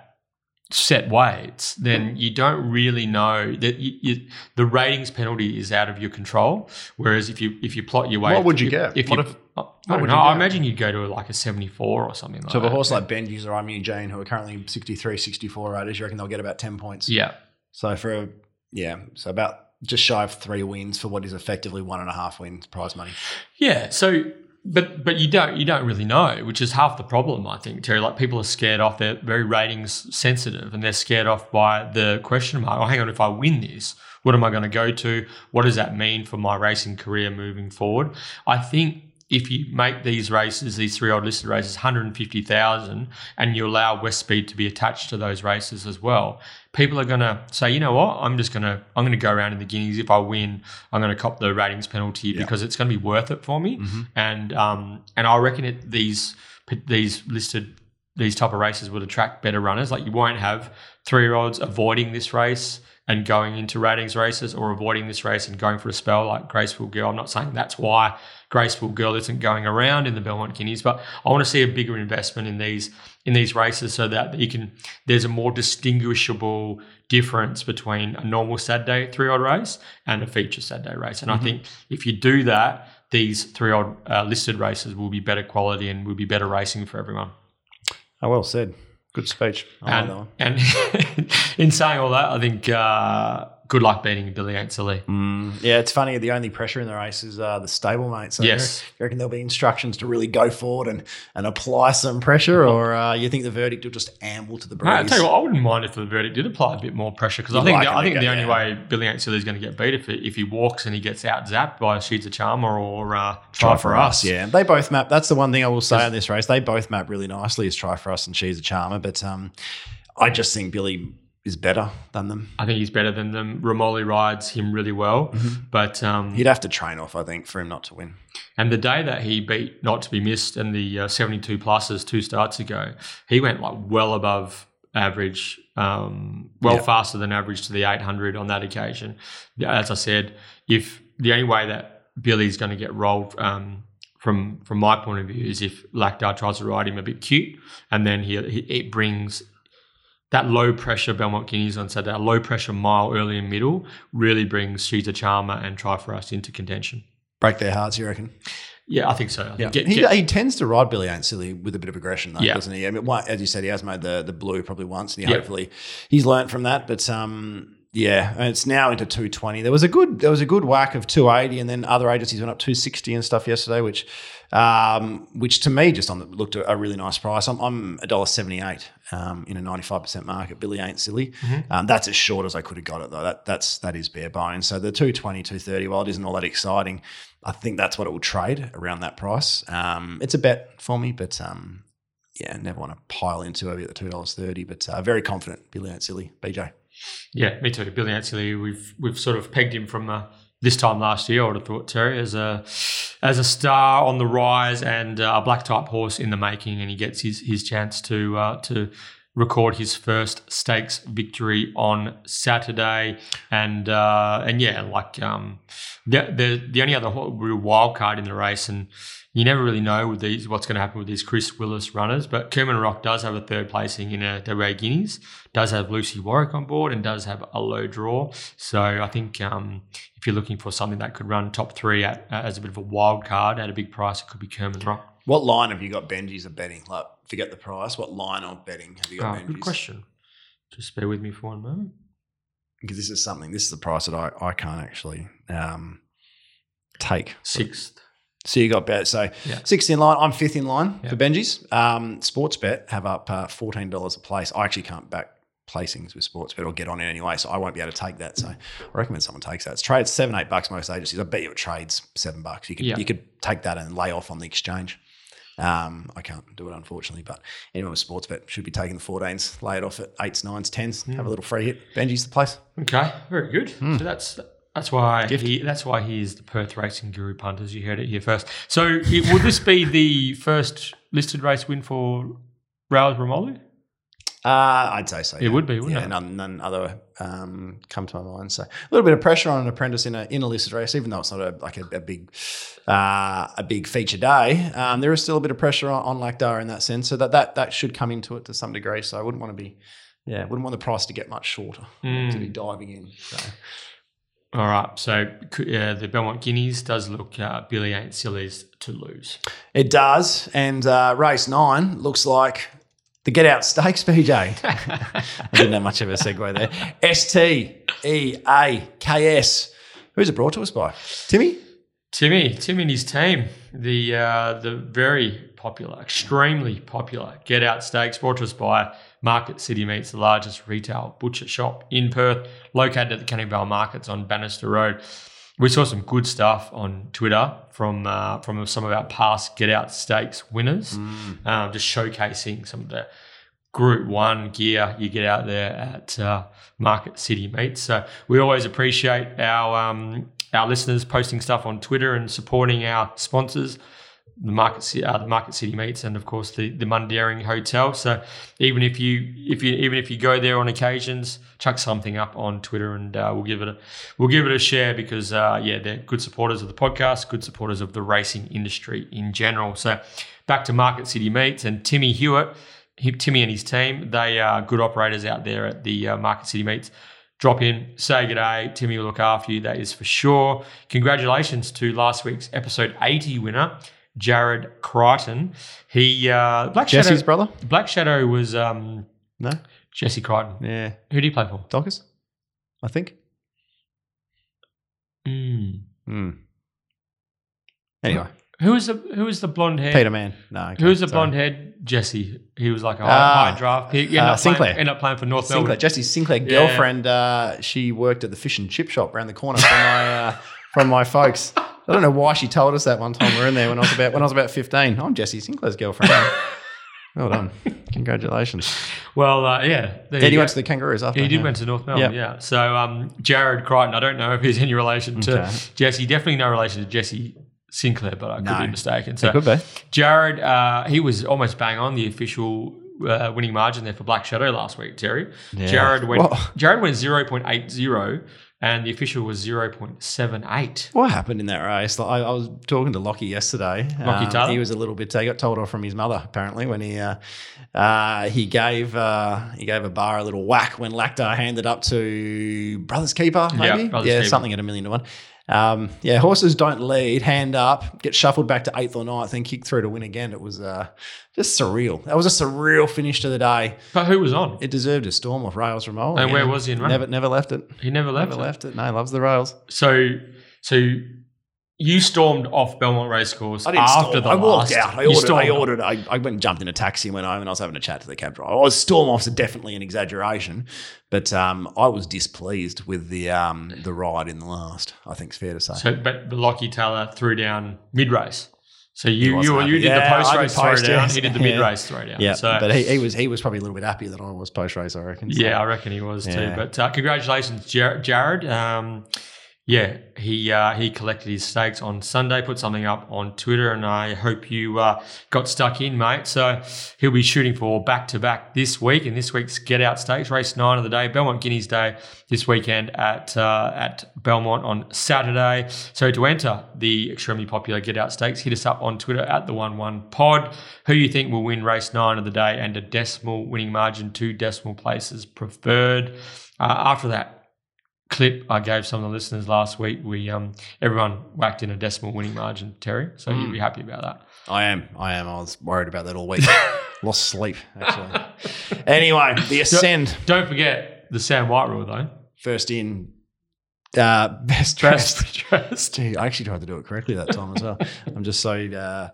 set weights, then mm. you don't really know that you, you, the ratings penalty is out of your control. Whereas if you if you plot your weight,
What would you
if-
get?
If
What
you,
if-
I don't know. I imagine you'd go to like a seventy four or something like
So if
that.
a horse like Benji's or I'm Eugene, who are currently 63, 64 raters, you reckon they'll get about 10 points?
yeah,
So for a, yeah, so about just shy of three wins for what is effectively one and a half wins prize money.
Yeah. So, but but you don't you don't really know, which is half the problem, I think, Terry. Like people are scared off. They're very ratings sensitive, and they're scared off by the question mark. Oh, hang on, if I win this, what am I going to go to? What does that mean for my racing career moving forward? I think. If you make these races, these three odd listed races, 150,000, and you allow Westspeed to be attached to those races as well, people are going to say, you know what, I'm just going to, I'm going to go around in the Guineas. If I win, I'm going to cop the ratings penalty
Yeah.
because it's going to be worth it for me. And um, and I reckon it, these these listed these type of races would attract better runners. Like you won't have three year olds avoiding this race and going into ratings races, or avoiding this race and going for a spell like Graceful Girl. I'm not saying that's why Graceful Girl isn't going around in the Belmont Guineas, but I want to see a bigger investment in these in these races so that you can there's a more distinguishable difference between a normal Saturday three odd race and a feature Saturday race. And I think if you do that, these three odd uh, listed races will be better quality and will be better racing for everyone.
Oh, well said. Good speech. I like that one.
And, and [laughs] in saying all that, I think uh, good luck beating Billy Ain't Silly.
Mm, yeah, it's funny. The only pressure in the race is uh, the stablemate. So
Yes.
you reckon there'll be instructions to really go forward and, and apply some pressure, or uh, you think the verdict will just amble to the breeze?
No, I tell you what, I wouldn't mind if the verdict did apply a bit more pressure because I think
like
the, I think the only
down.
way Billy Ain't Silly is going to get beat if if he walks and he gets out zapped by She's a Charmer or uh, Try, for Us.
Yeah, they both map. That's the one thing I will say on this race. They both map really nicely as Try for Us and She's a Charmer. But um, I just think Billy is better than them.
I think he's better than them. Romoli rides him really well, but um,
He'd have to train off, I think, for him not to win.
And the day that he beat Not to Be Missed in the uh, 72 pluses two starts ago, he went like well above average, um, well
Yeah.
faster than average to the 800 on that occasion. As I said, if the only way that Billy's going to get rolled um, from from my point of view is if Lactar tries to ride him a bit cute, and then he, he it brings that low pressure Belmont Guineas on Saturday, that low pressure mile early and middle really brings She's a Charmer and Try for Us into contention.
Break their hearts, you reckon?
Yeah, I think so. I think
Yeah,
get-
he,
get-
he tends to ride Billy Ain't Silly with a bit of aggression, though,
Yeah.
doesn't he? I mean, as you said, he has made the the blue probably once, and he
Yeah.
hopefully he's learnt from that. But um, yeah, and it's now into two twenty. There was a good there was a good whack of two eighty, and then other agencies went up two sixty and stuff yesterday, which um, which to me just on the, looked a, a really nice price. I'm I'm a dollar seventy eight um, in a ninety five percent market. Billy Ain't Silly.
Mm-hmm.
Um, that's as short as I could have got it though. That that's that is bare bones. So the 220, 230, while it isn't all that exciting, I think that's what it will trade around that price. Um, it's a bet for me, but um, yeah, never want to pile into it at the two dollars thirty. But uh, very confident, Billy Ain't Silly, BJ.
Yeah, me too. Billy Ain't Silly, we've we've sort of pegged him from uh, this time last year. I would have thought Terry as a as a star on the rise and a black type horse in the making, and he gets his his chance to uh, to record his first stakes victory on Saturday, and uh, and yeah, like um, the, the the only other real wild card in the race, and you never really know with these what's going to happen with these Chris Willis runners. But Kerman Rock does have a third placing in a WA Guineas, does have Lucy Warwick on board, and does have a low draw. So I think um, if you're looking for something that could run top three at, as a bit of a wild card at a big price, it could be Kerman Rock.
What line have you got Benji's of betting? Like, forget the price. What line of betting have you got
Oh,
Benji's?
good question. Just bear with me for one moment.
Because this is something, this is the price that I, I can't actually um, take.
Sixth.
So you got bet. So
Yeah.
sixth in line. I'm fifth in line
Yeah.
for Benji's. Um, Sportsbet have up uh, fourteen dollars a place. I actually can't back placings with Sportsbet or get on it anyway, so I won't be able to take that. So I recommend someone takes that. It's trades seven, eight bucks most agencies. I bet you it trades seven bucks. You could
Yeah.
you could take that and lay off on the exchange. Um, I can't do it unfortunately, but anyone with Sportsbet should be taking the 14s, lay it off at eights, nines, tens, have a little free hit. Benji's the place.
Okay, very good.
Hmm.
So that's that's why he, that's why he is the Perth Racing Guru punters. You heard it here first. So it, will this be the first listed race win for Raul Romolu?
Uh, I'd say so.
It would be, wouldn't
yeah,
it?
None, none other um, come to my mind. So a little bit of pressure on an apprentice in a in a listed race, even though it's not a like a, a big uh, a big feature day. Um, there is still a bit of pressure on, on in that sense. So that, that that should come into it to some degree. So I wouldn't want to be yeah, wouldn't want the price to get much shorter to be diving in. So
All right. So uh, the Belmont Guineas does look uh, Billy ain't silly's to lose.
it does, and uh, race nine looks like. The Get Out Stakes, BJ. [laughs] I didn't have much of a segue there. S T E A K S. Who's it brought to us by? Timmy?
Timmy, Timmy and his team, the uh, the very popular, extremely popular Get Out Stakes, brought to us by Market City Meats, the largest retail butcher shop in Perth, located at the Canning Vale Markets on Bannister Road. We saw some good stuff on Twitter from uh, from some of our past Get Out Steaks winners, um, just showcasing some of the Group One gear you get out there at uh, Market City Meats. So we always appreciate our um, our listeners posting stuff on Twitter and supporting our sponsors, the Market uh, the Market City Meats and of course the the Mundaring Hotel. So even if you if you even if you go there on occasions, chuck something up on Twitter and uh, we'll give it a we'll give it a share because uh, yeah they're good supporters of the podcast, good supporters of the racing industry in general. So back to Market City Meats and Timmy Hewitt. He, Timmy and his team, they are good operators out there at the uh, Market City Meats Drop in, say good day. Timmy will look after you, that is for sure. Congratulations to last week's episode 80 winner, Jared Crichton. He, uh, Black
Jesse's
Shadow,
brother?
Black Shadow was um,
No?
Jesse Crichton.
Yeah.
Who do you play for?
Dockers? I think.
Mm.
Hmm. Anyway,
Who was the Who was the blonde hair?
Peter Mann. No. okay,
Who was the
sorry.
blonde haired Jesse? He was like a high,
Ah,
high draft pick. Ended,
uh,
up playing,
Sinclair.
ended up playing for North
Sinclair.
Melbourne.
Jesse's Sinclair
Yeah.
girlfriend. Uh, she worked at the fish and chip shop around the corner from my uh, from my folks. [laughs] I don't know why she told us that one time we were in there when I was about when I was about fifteen. I'm Jesse Sinclair's girlfriend. [laughs] well done. Congratulations.
Well, uh, yeah.
Yeah,
you
went to the Kangaroos after.
He did
yeah.
went to North Melbourne, yeah. So um, Jared Crichton, I don't know if he's any relation to
Okay.
Jesse. Definitely no relation to Jesse Sinclair, but I could
No.
be mistaken. So
could be.
Jared, uh, he was almost bang on the official uh, winning margin there for Black Shadow last week. Terry,
Yeah.
Jared went.
Well-
Jared went zero point eight zero, and the official was zero point seven eight.
What happened in that race? Like, I, I was talking to Lockie yesterday.
Lockie
Um,
Taylor?
He was a little bit. He got told off from his mother apparently when he uh, uh, he gave uh, he gave a bar a little whack when Lactar handed up to Brothers Keeper.
Yeah,
Maybe
Brothers
yeah,
Keeper.
something at a million to one. Um, yeah, horses don't lead, hand up, get shuffled back to eighth or ninth, then kick through to win again. It was uh, just surreal. That was a surreal finish to the day.
But who was on?
It deserved a storm off rails from Old.
And where was he in?
Never, never left it.
He never left.
Never
it.
left it. No, loves the rails.
So, so you stormed off Belmont Racecourse
I didn't
after
storm.
the
I walked
last.
out. I ordered. I ordered. I, I went and jumped in a taxi and went home, and I was having a chat to the cab driver. I was storm offs are definitely an exaggeration, but um, I was displeased with the um, the ride in the last. I think it's fair to say.
So, but Lockie Taylor threw down mid race. So you you,
happy.
you did
Yeah,
the post race
post,
throw down.
yes.
He did the mid race throw down.
yeah,
So,
but he, he was he was probably a little bit happier than I was post race. I reckon. So-
yeah, I reckon he was too. But uh, congratulations, Jar- Jared. Um, yeah, he uh, he collected his stakes on Sunday, put something up on Twitter, and I hope you uh, got stuck in, mate. So he'll be shooting for back to back this week in this week's Get Out Stakes, race nine of the day, Belmont Guineas Day this weekend at uh, at Belmont on Saturday. So to enter the extremely popular Get Out Stakes, hit us up on Twitter at the One One Pod. Who you think will win race nine of the day and a decimal winning margin, two decimal places preferred. Uh, after that, clip I gave some of the listeners last week, we um everyone whacked in a decimal winning margin, Terry. So you'd
Mm.
be happy about that.
I am. I am. I was worried about that all week. [laughs] Lost sleep, actually. anyway, [laughs] the Ascend.
Don't forget the Sam White rule though.
First in, uh, best dressed.
Best dressed. [laughs]
I actually tried to do it correctly that time as well. I'm just so. Uh,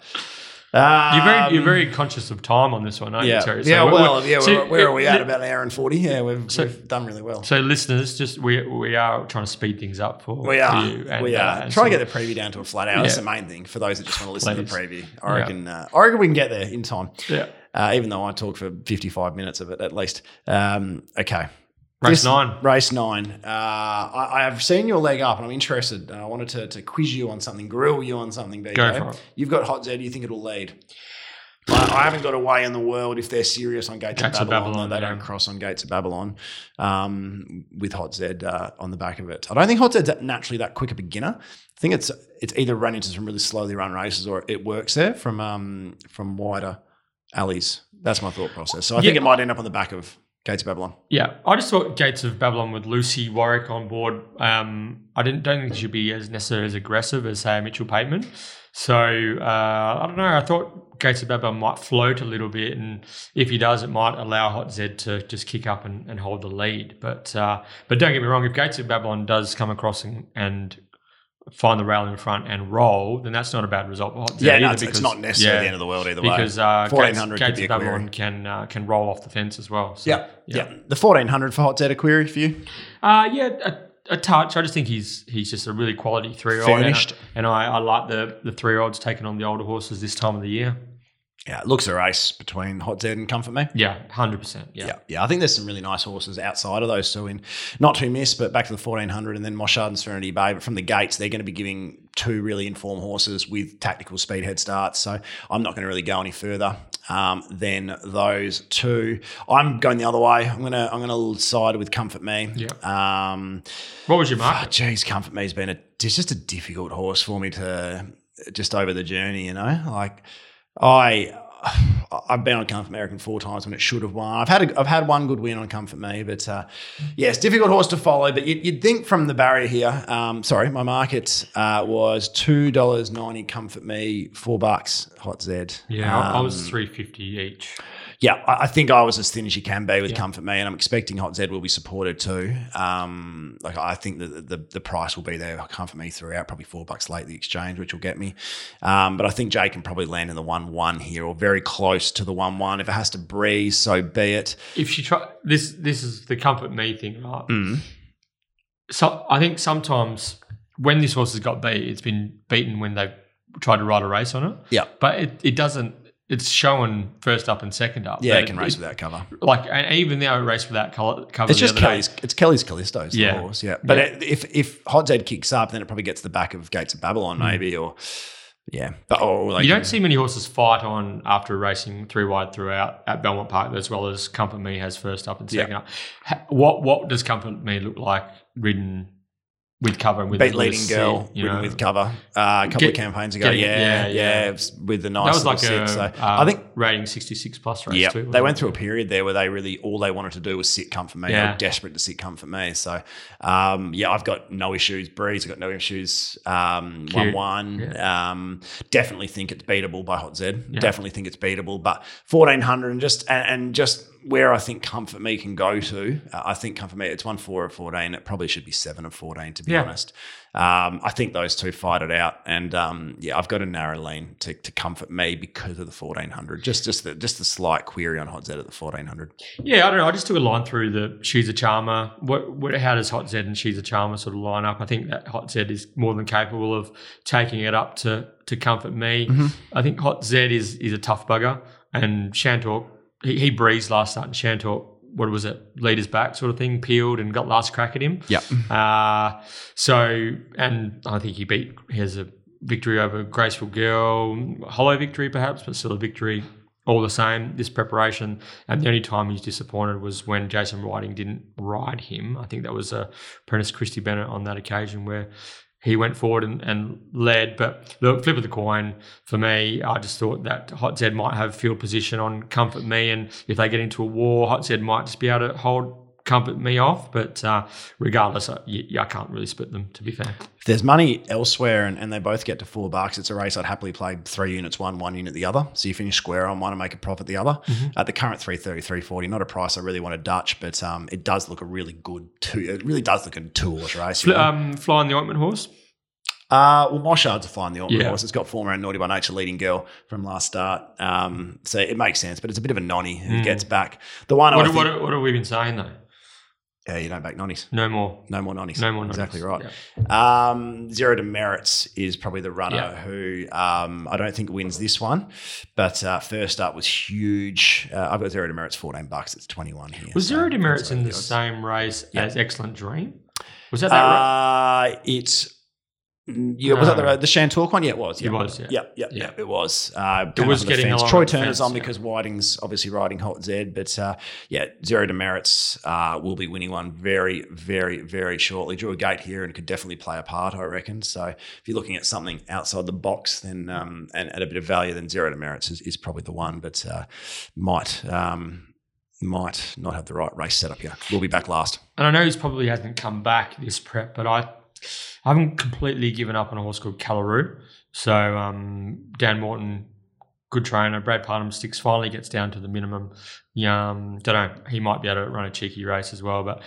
um,
You're very you're very conscious of time on this one, aren't
yeah,
you, Terry? So
yeah. Well, yeah.
so
where, where are we at? About an hour and forty. Yeah, we've,
So-
we've done really well.
So listeners, just we we are trying to speed things up for
We are.
for and,
we
uh,
are.
and
Try to
so-
get the preview down to a flat hour. That's the main thing for those that just want to listen to the preview. I
Yeah.
reckon. Uh, I reckon we can get there in time.
yeah.
Uh, even though I talk for 55 minutes of it at least. Um, okay.
Race
This-
nine.
Race nine. Uh, I, I have seen your leg up and I'm interested. And I wanted to, to quiz you on something, grill you on something, BJ.
Go for it.
You've got Hot Z. Do you think it'll lead? I, I haven't got a way in the world if they're serious on Gates,
Gates
of
of
Babylon,
Babylon,
they
yeah.
don't cross on Gates of Babylon um, with Hot Z uh, on the back of it. I don't think Hot Z's naturally that quick a beginner. I think it's it's either run into some really slowly run races or it works there from um, from wider alleys. That's my thought process. So I think it might end up on the back of Gates of Babylon.
Yeah, I just thought Gates of Babylon with Lucy Warwick on board. Um, I didn't don't think he should be as necessarily as aggressive as say Mitchell Pateman. So uh, I don't know. I thought Gates of Babylon might float a little bit, and if he does, it might allow Hot Z to just kick up and, and hold the lead. But uh, but don't get me wrong. If Gates of Babylon does come across and, and find the rail in front and roll, then that's not a bad result for Hot
Yeah, no, it's, it's
because-
not necessarily
yeah,
the end of the world either way.
because uh, Gates,
1400 could
Gates
be a.
Babylon can uh, can roll off the fence as well. So,
Yeah, yeah. The 1400 for Hot Z a query for you?
Uh, yeah, a, a touch. I just think he's he's just a really quality three year old.
Finished.
And, I, I like the, the three year olds taking on the older horses this time of the year.
Yeah, it looks a race between Hot Zed and Comfort Me.
Yeah, 100%. Yeah.
Yeah, yeah. I think there's some really nice horses outside of those two. In not to miss, but back to the 1400 and then Moshard and Serenity Bay. But from the gates, they're going to be giving two really informed horses with tactical speed head starts. So I'm not going to really go any further um, than those two. I'm going the other way. I'm gonna I'm gonna side with Comfort Me.
Yeah.
Um,
What was your
Ah,
market?
geez, Comfort Me's been a it's just a difficult horse for me to just over the journey. You know, like I. [sighs] I've been on Comfort American four times when it should have won. I've had a, I've had one good win on Comfort Me, but uh, yeah, it's difficult horse to follow. But you'd, you'd think from the barrier here, um, sorry, my market uh, was two dollars ninety Comfort Me, four bucks Hot Z.
Yeah, I- I was
Um,
350 each.
Yeah, I I think I was as thin as you can be with
Yeah.
Comfort Me, and I'm expecting Hot Z will be supported too. Um, like I think that the, the price will be there. Comfort Me throughout, probably four bucks late the exchange, which will get me. Um, but I think Jay can probably land in the one one here, or very close to the one one. If it has to breeze, so be it.
If she try this, this is the comfort me thing, right?
Mm.
So I think sometimes when this horse has got beat, it's been beaten when they've tried to ride a race on it.
Yeah.
But it, it doesn't. It's showing first up and second up.
Yeah, it can race without cover.
Like and even though it raced without cover.
It's just
other day,
Kelly's. It's Kelly's Callisto's the
Yeah.
horse. Yeah, but
Yeah.
It, if if Hot Z kicks up, then it probably gets the back of Gates of Babylon, hmm. maybe, or yeah. But or like
you don't see many horses fight on after racing three wide throughout at Belmont Park, as well as Comfort Me has first up and
Yeah.
second up. What what does Comfort Me look like ridden with cover and with
beat leading girl
you know?
with cover uh, a couple
Get-
of campaigns ago.
getting-
yeah,
yeah,
yeah,
yeah.
with the nice
That was like
sit.
a
So
uh,
I think
rating sixty six plus race
yeah,
too.
they went
it?
through a period there where they really all they wanted to do was sit comfort me. They
Yeah.
were desperate to sit comfort me. So um, yeah, I've got no issues. Breeze, I've got no issues. Um, one one. Um, definitely think it's beatable by Hot Z.
Yeah.
Definitely think it's beatable. But fourteen hundred and just and, and just where I think Comfort Me can go to, uh, I think Comfort Me it's one four of fourteen. It probably should be seven of fourteen to be
Yeah.
honest. Um, I think those two fight it out, and um, yeah, I've got a narrow lean to, to comfort me because of the fourteen hundred. Just just the just the slight query on Hot Z at the fourteen hundred.
Yeah, I don't know. I just took a line through the She's a Charmer. What, what, how does Hot Z and She's a Charmer sort of line up? I think that Hot Z is more than capable of taking it up to to comfort me.
Mm-hmm.
I think Hot Z is is a tough bugger, and Shantor he, he breezed last start, and Shantor what was it, leaders back sort of thing, peeled and got last crack at him.
Yep.
Uh, so, and I think he beat, he has a victory over Graceful Girl, hollow victory perhaps, but still a victory all the same, this preparation. And the only time he's disappointed was when Jason Whiting didn't ride him. I think that was uh, apprentice Christy Bennett on that occasion where he went forward and, and led. But the flip of the coin for me, I just thought that Hot Zed might have field position on Comfort Me. And if they get into a war, Hot Zed might just be able to hold Comfort Me off. But uh, regardless, I, I can't really split them, to be fair.
If there's money elsewhere and, and they both get to four bucks, it's a race I'd happily play three units one, one unit the other. So you finish square on one and make a profit the other. At the current 330, 340, not a price I really want to Dutch, but um, it does look a really good two. It really does look a two horse race.
Fl- um, flying the ointment horse.
Uh, well, Moshard's a flying the Ormond
Yeah.
horse. It's got former and Naughty by Nature leading girl from last start. Um, so it makes sense, but it's a bit of a nonny who
Mm.
gets back. The one
What,
I
what,
think,
what have we been saying though?
Yeah, you don't back nonnies.
No more.
No more nonnies.
No more.
Exactly right.
Yeah.
Um, Zero Demerits is probably the runner
Yeah.
who um, I don't think wins this one, but uh, first up was huge. Uh, I've got Zero Demerits, fourteen bucks. It's twenty one here.
Was
so
Zero Demerits in
over
the same race
Yeah.
as Excellent Dream? Was that that right?
Uh, it's yeah, was that the the Shantalk one? Yeah, it was. Yeah.
It was, yeah.
Yep, yep,
Yeah.
yep, it was. Uh,
It was
came up on the
getting
fence.
along
Troy Turner's
fence,
on
yeah.
because Whiting's obviously riding Hot Zed, but uh, yeah, Zero Demerits uh, will be winning one very, very, very shortly. Drew a gate here and could definitely play a part, I reckon. So if you're looking at something outside the box, then um, and at a bit of value, then Zero Demerits is, is probably the one, but uh, might. Um, might not have the right race set up here. We'll be back last.
And I know he's probably hasn't come back this prep, but I, I haven't completely given up on a horse called Callaroo. So um, Dan Morton, good trainer. Brad Parnham sticks finally gets down to the minimum. Um, don't know. He might be able to run a cheeky race as well, but.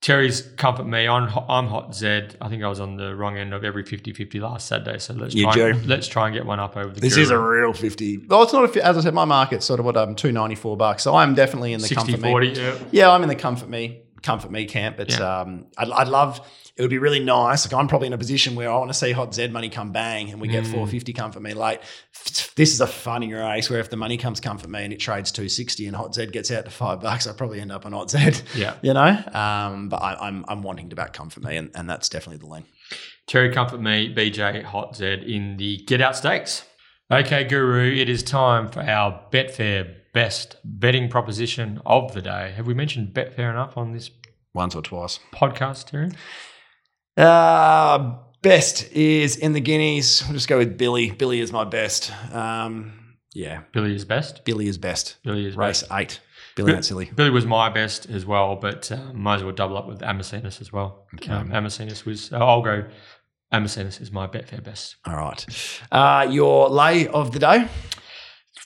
Terry's comfort me. I'm, I'm hot Zed. I think I was on the wrong end of every 50-50 last Saturday. So let's
You
try.
do.
And, let's try and get one up over the.
This
Guru.
is a real 50. Well, it's not a, as I said, my market's sort of what, um, 294 bucks. So I'm definitely in the
60
comfort me.
Yeah.
Yeah, I'm in the comfort me, comfort me camp. But
Yeah.
um, I'd, I'd love, it would be really nice. Like I'm probably in a position where I want to see hot Z money come bang and we get
Mm.
450 comfort me late. This is a funny race where if the money comes comfort me and it trades 260 and hot Z gets out to five bucks, I probably end up on hot Z.
Yeah. [laughs]
You know, um, but I, I'm I'm wanting to back comfort me, and, and that's definitely the lean.
Terry Comfort Me, BJ Hot Z in the Get Out Stakes. Okay, Guru, it is time for our Betfair best betting proposition of the day. Have we mentioned Betfair enough on this
Once or twice.
podcast, Terry?
Uh, best is in the guineas. I'll just go with Billy. Billy is my best. Um, yeah,
Billy is best.
Billy is best.
Billy is
Race
best.
eight. Billy
Bi-
ain't silly.
Billy was my best as well, but uh, might as well double up with Amacinas as well.
Okay.
Um, Amacinas was, uh, I'll go, Amacinas is my Betfair best.
All right. Uh, your lay of the day.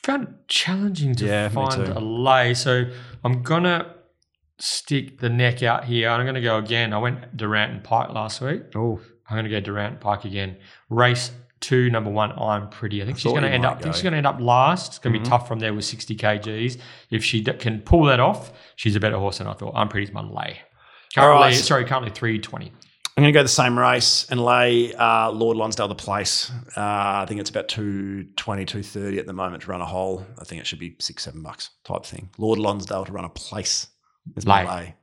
Found it challenging to
Yeah,
find a lay. So I'm gonna stick the neck out here. I'm gonna go again. I went Durant and Pike last week.
Oh,
I'm gonna go Durant and Pike again. Race two, number one. I'm pretty. I think
I
she's gonna end
might
up. I think she's gonna end up last. It's gonna
Mhm.
be tough from there with 60 kgs. If she d- can pull that off, she's a better horse than I thought. I'm pretty's my lay. Currently,
right.
sorry, currently 320.
I'm going to go the same race and lay uh, Lord Lonsdale the place. Uh, I think it's about 220, 230 at the moment to run a hole. I think it should be six, seven bucks type thing. Lord Lonsdale to run a place is my
Lay.
lay.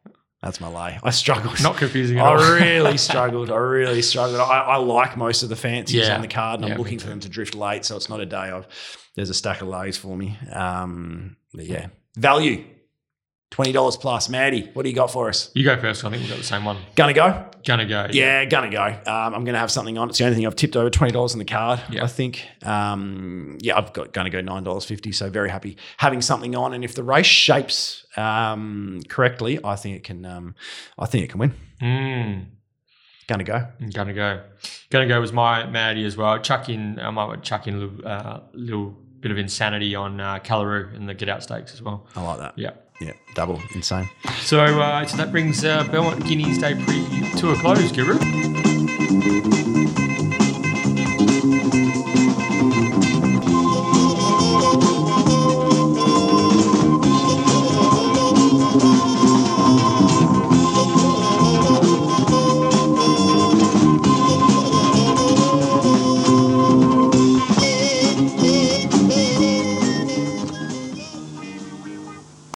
That's my lay. I struggled.
Not confusing at all.
I [laughs] really struggled. I really struggled. I, I like most of the fancies
Yeah.
on the card, and
Yeah,
I'm looking for them to drift late, so it's not a day of. There's a stack of lays for me. Um, but yeah, value, twenty dollars plus. Maddie, what do you got for us?
you go first. I think we've got the same one.
Gonna go?
Gonna go.
Yeah, gonna go. Um, I'm gonna have something on. It's the only thing I've tipped over twenty dollars on the card.
Yeah.
I think. Um, yeah, I've got gonna go nine dollars fifty. So very happy having something on. And if the race shapes um, correctly, I think it can. Um, I think it can win.
Mm.
Gonna go.
Gonna go. Gonna go was my Maddie as well. Chuck in. I might chuck in a little, uh, little bit of insanity on uh, Callaroo in the Get Out Stakes as well.
I like that.
Yeah.
Yeah, double insane.
So, uh, so that brings uh, Belmont Guineas Day preview to a close, Guru.